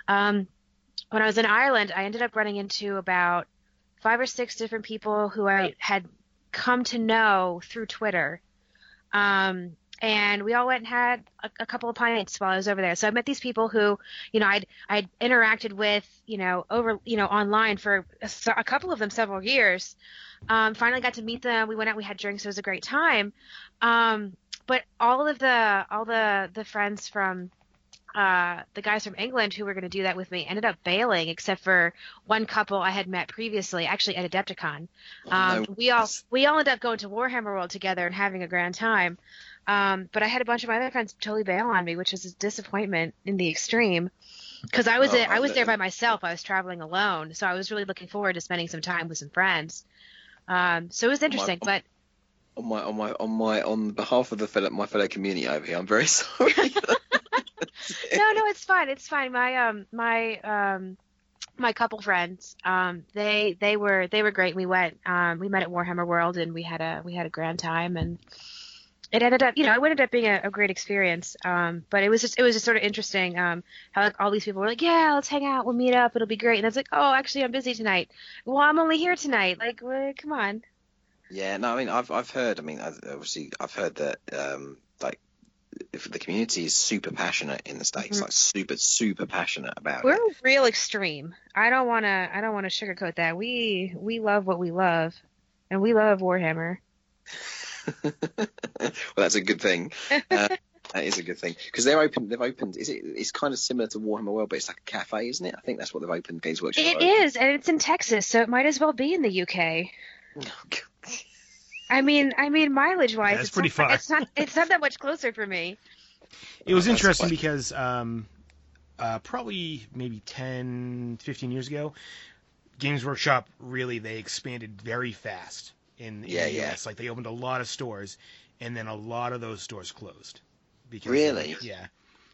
Um, when I was in Ireland, I ended up running into about five or six different people who I had come to know through Twitter. Um, and we all went and had a, a couple of pints while I was over there. So I met these people who, you know, I'd I'd interacted with, you know, over, you know, online for a, a couple of them several years. Um, finally got to meet them. We went out, we had drinks. It was a great time. Um, but all of the all the the friends from uh, the guys from England who were going to do that with me ended up bailing, except for one couple I had met previously, actually at Adepticon. Um, No, we all we all ended up going to Warhammer World together and having a grand time. Um, but I had a bunch of my other friends totally bail on me, which was a disappointment in the extreme. Because I was Oh, I was there by myself. I was traveling alone, so I was really looking forward to spending some time with some friends. Um, so it was interesting, but on my on my on my on behalf of the fellow my fellow community over here, I'm very sorry. no, no, it's fine. It's fine. My um my um my couple friends, um they they were they were great. We went um we met at Warhammer World and we had a we had a grand time and it ended up, you know, it ended up being a, a great experience. Um, but it was just, it was just sort of interesting. Um, how like all these people were like, yeah, let's hang out, we'll meet up, it'll be great. And I was like, oh, actually, I'm busy tonight. Well, I'm only here tonight. Like, well, come on. Yeah, no, I mean, I've I've heard. I mean, I've- obviously, I've heard that um, like the community is super passionate in the states, Mhm. like super super passionate about We're real extreme. I don't want to, I don't want to sugarcoat that. We, we love what we love, and we love Warhammer. well, that's a good thing. Uh, that is a good thing because they're open. They've opened. Is it? It's kind of similar to Warhammer World, but it's like a cafe, isn't it? I think that's what they've opened. Games Workshop. It is, and it's in Texas, so it might as well be in the UK. I mean, I mean, mileage wise, Yeah, it's it's pretty not, far. It's not, it's not that much closer for me. It was Oh, interesting because um, uh, probably maybe 10, 15 years ago, Games Workshop really they expanded very fast in, in Yeah, the yeah. US. Like they opened a lot of stores, and then a lot of those stores closed. Because Really? yeah.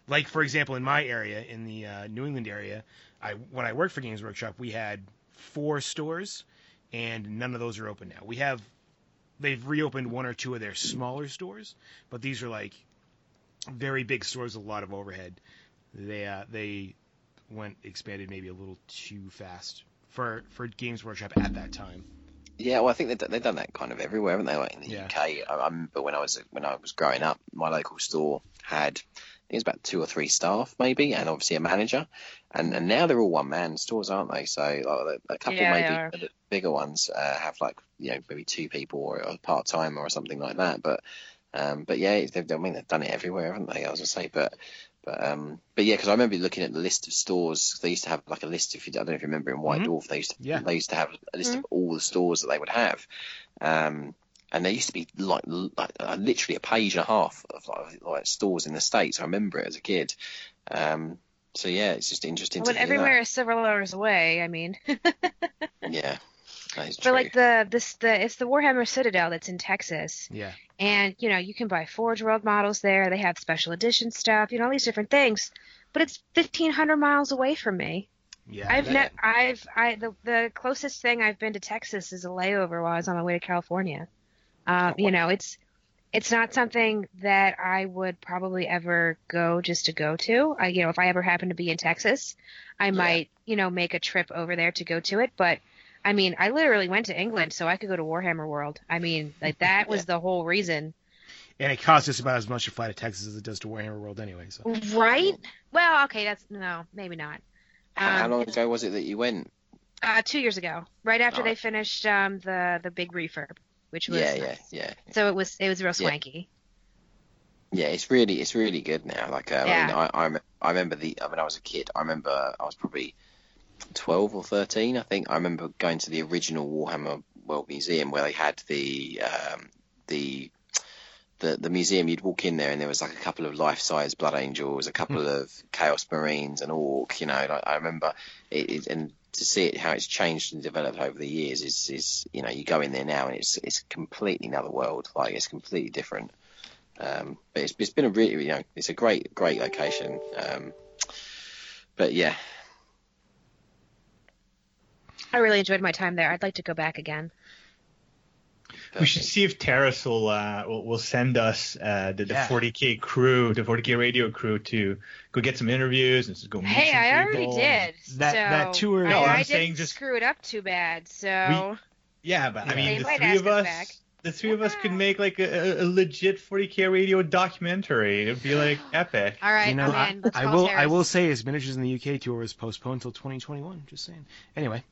Like for example, in my area, in the uh, New England area, I when I worked for Games Workshop, we had four stores, and none of those are open now. We have they've reopened one or two of their smaller stores, but these are like very big stores, with a lot of overhead. They uh, they went expanded maybe a little too fast for for Games Workshop at that time. Yeah, well, I think they've, they've done that kind of everywhere, haven't they? Like in the Yeah. UK, I, I remember when I was when I was growing up, my local store had think it was about two or three staff maybe, and obviously a manager, and and now they're all one man stores, aren't they? So like, a couple Yeah, maybe are. the bigger ones uh, have like you know maybe two people or a part time or something like that, but. Um, but yeah, they've, I mean, they've done it everywhere, haven't they? I was gonna say, but, but, um, but yeah, because I remember looking at the list of stores. They used to have like a list. If you, I don't know if you remember in White Mhm. Dwarf, they used to, Yeah. they used to have a list of all the stores that they would have. Um, and there used to be like, like uh, literally a page and a half of like, like stores in the states. I remember it as a kid. Um, so yeah, it's just interesting When to hear everywhere is several hours away, I mean. Yeah, that is but true. like the this the it's the Warhammer Citadel that's in Texas, Yeah, and you know you can buy Forge World models there. They have special edition stuff, you know all these different things, but it's fifteen hundred miles away from me. yeah. I've that- ne- I've I the the closest thing I've been to Texas is a layover while I was on my way to California. Um, you know, it's it's not something that I would probably ever go just to go to. I, you know, if I ever happen to be in Texas, I might, you know, make a trip over there to go to it. But I mean, I literally went to England so I could go to Warhammer World. I mean, like that was the whole reason. and it costs just about as much to fly to Texas as it does to Warhammer World anyway. So Right? Well, okay, that's no, maybe not. how, how Um, long ago was it that you went? Uh, two years ago, right after they finished um, the the big refurb, which was Yeah, yeah, nice. yeah. So it was it was real swanky. Yeah, it's really it's really good now. Like uh, I, mean, I, I rem- I remember the when I was a kid. I remember I was probably twelve or thirteen. I think I remember going to the original Warhammer World Museum where they had the um, the the the museum. You'd walk in there and there was like a couple of life size Blood Angels, a couple of Chaos Marines, an Orc. You know, like, I remember it, it and to see it how it's changed and developed over the years is is you know you go in there now and it's it's completely another world. Like it's completely different. Um, but it's, it's been a really, you know, it's a great, great location. Um, but yeah, I really enjoyed my time there. I'd like to go back again. We should see if Taras will uh, will, will send us uh, the, the Yeah. 40k crew, the 40k radio crew, to go get some interviews and just go meet Hey, some I already people. did. That- so that tour- I, No, I I'm didn't saying just- screw it up too bad. So Yeah, but I mean, They the might three ask of us us, back. The three of us could make like a, a legit 40k radio documentary. It'd be like epic. all right, you know, I'm I, in. Let's I call will. I will say, his miniatures in the UK tour was postponed until 2021. Just saying. Anyway,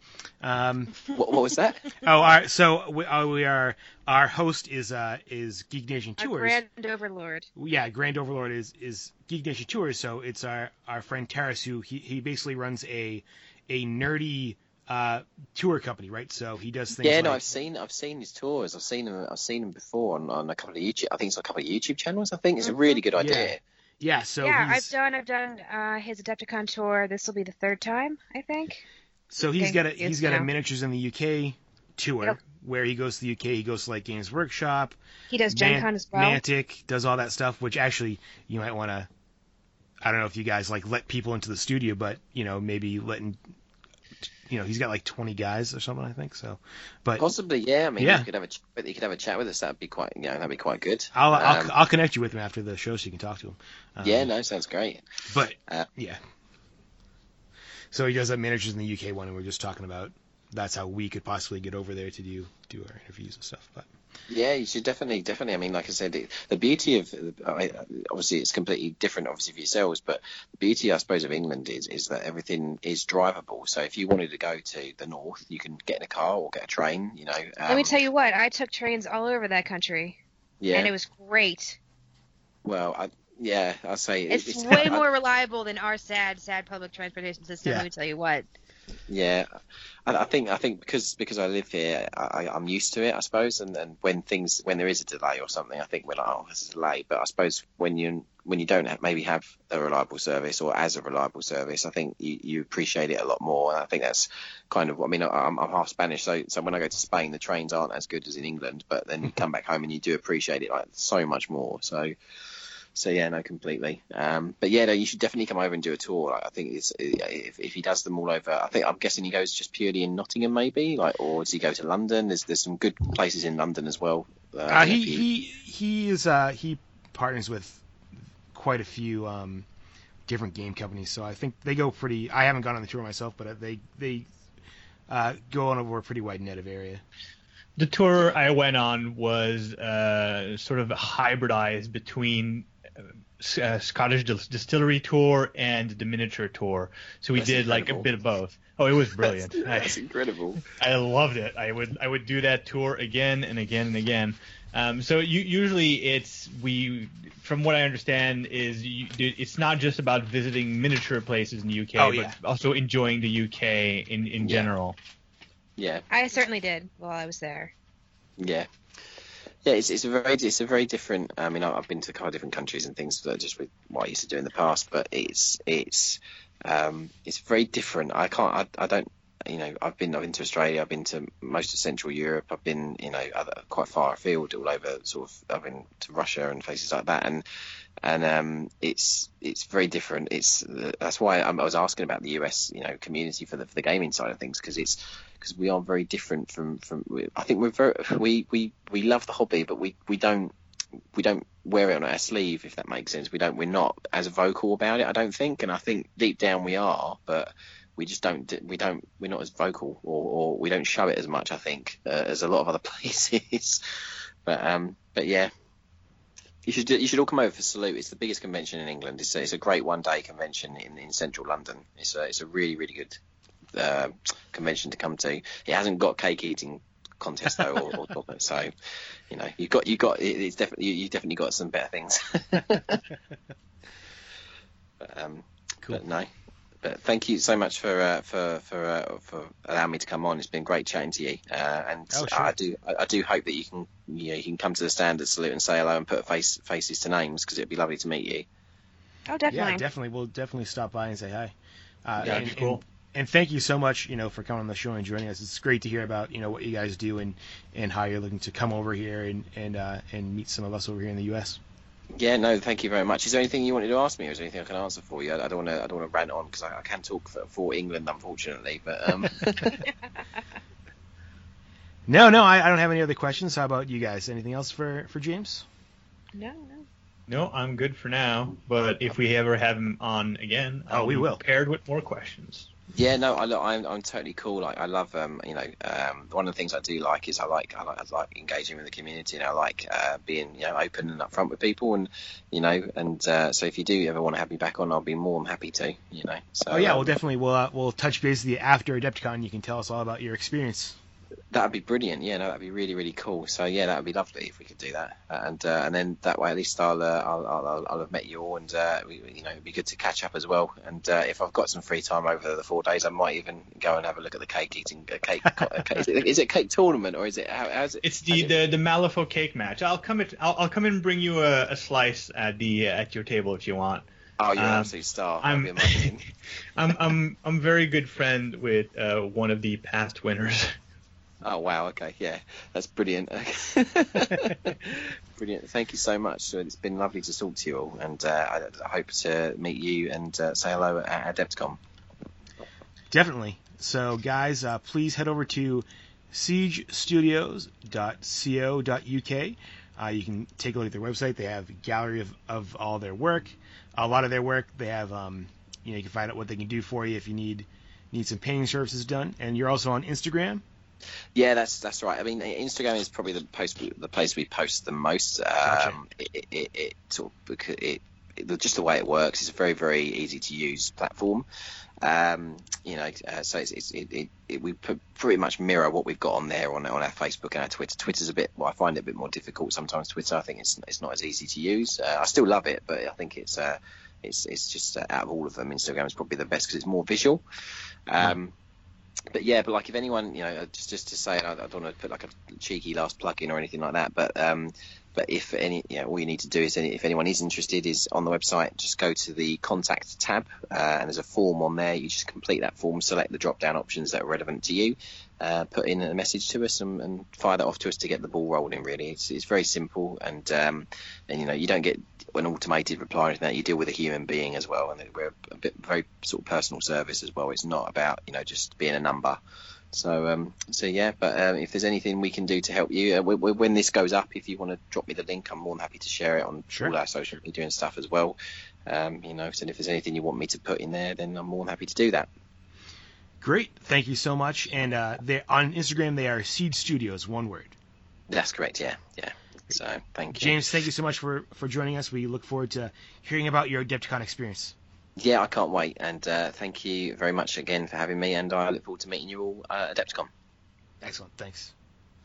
um, what, what was that? oh, our, so we, uh, we are. Our host is uh, is Geek Nation A Tours. grand overlord. yeah, Grand Overlord is is Geek Nation Tours. So it's our our friend Taras who he, he basically runs a a nerdy uh, tour company, right? So he does things. Yeah, like, no, I've seen, I've seen his tours. I've seen him, I've seen him before on, on a couple of YouTube. I think it's a couple of YouTube channels. I think it's a really good idea. Yeah, so yeah, he's I've done. I've done uh, his Adepticon tour. This will be the third time, I think. so he's Okay, got a he's got a miniatures in the UK tour Yep. where he goes to the UK. He goes to like Games Workshop. He does Gen Man- Con as well. Mantic does all that stuff, which actually you might want to. I don't know if you guys like let people into the studio, but you know maybe letting you know he's got like 20 guys or something I think so. But Possibly, yeah. I mean, Yeah. you could have a you could have a chat with us. That'd be quite, you know, that'd be quite good. I'll, I'll Um, I'll connect you with him after the show so you can talk to him. Um, yeah, no, sounds great. But Uh, yeah. So he does have managers in the UK one, and we're just talking about that's how we could possibly get over there to do do our interviews and stuff. But Yeah, you should definitely, definitely. I mean, like I said, it, the beauty of I obviously it's completely different, obviously for yourselves, but the beauty, I suppose, of England is is that everything is drivable. So if you wanted to go to the north, you can get in a car or get a train. You know. Um, Let me tell you what, I took trains all over that country, Yeah. and it was great. well, I, yeah, I say it- It's way more reliable than our sad, sad public transportation system. Yeah. Let me tell you what. Yeah, I, I think I think because because I live here, I, I'm used to it, I suppose. And, and when things when there is a delay or something, I think we're like, oh, this is a delay. But I suppose when you when you don't have, maybe have a reliable service or as a reliable service, I think you, you appreciate it a lot more. And I think that's kind of what I mean. I'm, I'm half Spanish, so so when I go to Spain, the trains aren't as good as in England. But then you come back home and you do appreciate it like so much more. So. So yeah, no, completely. Um, but yeah, no, you should definitely come over and do a tour. Like, I think it's if, if he does them all over. I think I'm guessing he goes just purely in Nottingham, maybe, like, or does he go to London? There's there's some good places in London as well. Uh, uh, if he he he is uh, he partners with quite a few um, different game companies, so I think they go pretty. I haven't gone on the tour myself, but they they uh, go on over a pretty wide net of area. The tour I went on was uh, sort of hybridized between uh, uh, Scottish Distillery tour and the miniature tour. So we That's did like a bit of both. Oh, it was brilliant. That's, I- incredible. I loved it. I would I would do that tour again and again and again. Um, so you, usually it's we from what I understand is you, it's not just about visiting miniature places in the UK, Oh, but yeah. also enjoying the UK in in Yeah. general. Yeah, I certainly did while I was there. yeah. Yeah, it's, it's a very it's a very different. I mean, I've been to a couple of different countries and things that just with what I used to do in the past, but it's it's um, it's very different. I can't. I, I don't. You know, I've been I've been to Australia. I've been to most of Central Europe. I've been you know other, quite far afield, all over sort of. I've been to Russia and places like that, and and um, it's it's very different. It's that's why I was asking about the US, you know, community for the for the gaming side of things because it's because we are very different from from. I think we're very we we we love the hobby, but we we don't we don't wear it on our sleeve if that makes sense. We don't we're not as vocal about it. I don't think, and I think deep down we are, but we just don't we don't we're not as vocal or, or we don't show it as much. I think uh, as a lot of other places. but um but yeah. You should you should all come over for Salute. It's the biggest convention in England. It's a, it's a great one day convention in, in central London. It's a it's a really really good uh, convention to come to. It hasn't got cake eating contest though, or, or, or- so you know you got you got it's definitely you, you definitely got some better things. but, um, Cool. but no. But thank you so much for uh, for for uh, for allowing me to come on. It's been great chatting to you, uh, and Oh, sure. I do I, I do hope that you can you know you can come to the stand at Salute and say hello and put face faces to names because it'd be lovely to meet you. Oh, definitely. Yeah, definitely. We'll definitely stop by and say hi. Uh, Yeah, and, that'd be cool. And, and thank you so much, you know, for coming on the show and joining us. It's great to hear about, you know, what you guys do and, and how you're looking to come over here and and uh, and meet some of us over here in the U.S. Yeah, no, thank you very much. Is there anything you wanted to ask me, or is there anything I can answer for you? I, I don't want to I don't want to rant on because I, I can talk for, for England, unfortunately. But um, No, no, I, I don't have any other questions. How about you guys? Anything else for for James? No, no. No, I'm good for now. But if we ever have him on again, Oh, I'll we be will. Paired with more questions. Yeah, no, I look, I'm I'm totally cool. Like I love um, you know, um, one of the things I do like is I like I like, I like engaging with the community, and I like uh, being you know open and upfront with people, and you know, and uh, so if you do ever want to have me back on, I'll be more than happy to. You know. So Oh yeah, um, we'll definitely we'll uh, we'll touch base with you after Adepticon. You can tell us all about your experience. That'd be brilliant. Yeah, no, that'd be really, really cool. So yeah, that would be lovely if we could do that. And uh, and then that way at least I'll, uh, I'll, I'll I'll have met you all, and uh, we, you know it'd be good to catch up as well. And uh, if I've got some free time over the four days, I might even go and have a look at the cake eating a cake. is, it, is it a cake tournament or is it how, how's it? It's the, the the Malifaux cake match. I'll come it. I'll, I'll come and bring you a, a slice at the at your table if you want. Oh, you're an um, absolute star. That'd I'm- be. I'm I'm I'm very good friend with uh, one of the past winners. Oh wow, okay, yeah, that's brilliant. brilliant. Thank you so much. It's been lovely to talk to you all, and uh, I, I hope to meet you and uh, say hello at Adepticon. Definitely. So, guys, uh, please head over to siegestudios.co.uk. Uh, you can take a look at their website. They have a gallery of, of all their work. A lot of their work, they have, um, you know, you can find out what they can do for you if you need need some painting services done. And you're also on Instagram. Yeah, that's that's right. I mean, Instagram is probably the post the place we post the most. Um, it, it, it sort of because it, it just the way it works. It's a very very easy to use platform. Um, you know, uh, so it's, it's it, it, we pr- pretty much mirror what we've got on there on, on our Facebook and our Twitter. Twitter's a bit, well, I find it a bit more difficult sometimes. Twitter, I think it's it's not as easy to use. Uh, I still love it, but I think it's uh, it's it's just uh, out of all of them, Instagram is probably the best because it's more visual. Um, but yeah, but like if anyone, you know, just just to say, I, I don't want to put like a cheeky last plug in or anything like that, but um, but if any, you know, all you need to do is, any, if anyone is interested, is on the website, just go to the contact tab, uh, and there's a form on there. You just complete that form, select the drop down options that are relevant to you, uh, put in a message to us, and, and fire that off to us to get the ball rolling. Really, it's, it's very simple, and um, and you know, you don't get an automated reply or anything. like that. You deal with a human being as well, and we're a bit very sort of personal service as well. It's not about you know just being a number. So, um, so yeah, but um, if there's anything we can do to help you, uh, w- w- when this goes up, if you want to drop me the link, I'm more than happy to share it on Sure. all our social media and stuff as well. Um, you know, so if there's anything you want me to put in there, then I'm more than happy to do that. Great. Thank you so much. And uh, they on Instagram, they are Siege Studios, one word. That's correct. Yeah, yeah. So, thank you. James, thank you so much for, for joining us. We look forward to hearing about your Adepticon experience. Yeah, I can't wait, and uh, thank you very much again for having me, and I look forward to meeting you all uh, at Adepticon. Excellent. Thanks.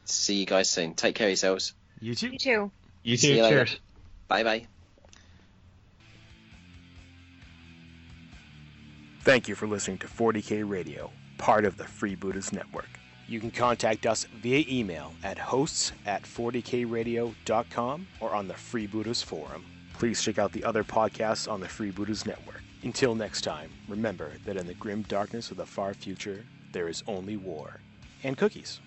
See you guys soon. Take care of yourselves. You too. You too. You See too. you later. Cheers. Bye bye. Thank you for listening to 40K Radio, part of the Free Freebooters Network. You can contact us via email at hosts at 40kradio.com or on the Freebooters Forum. Please check out the other podcasts on the Freebooters Network. Until next time, remember that in the grim darkness of the far future, there is only war and cookies.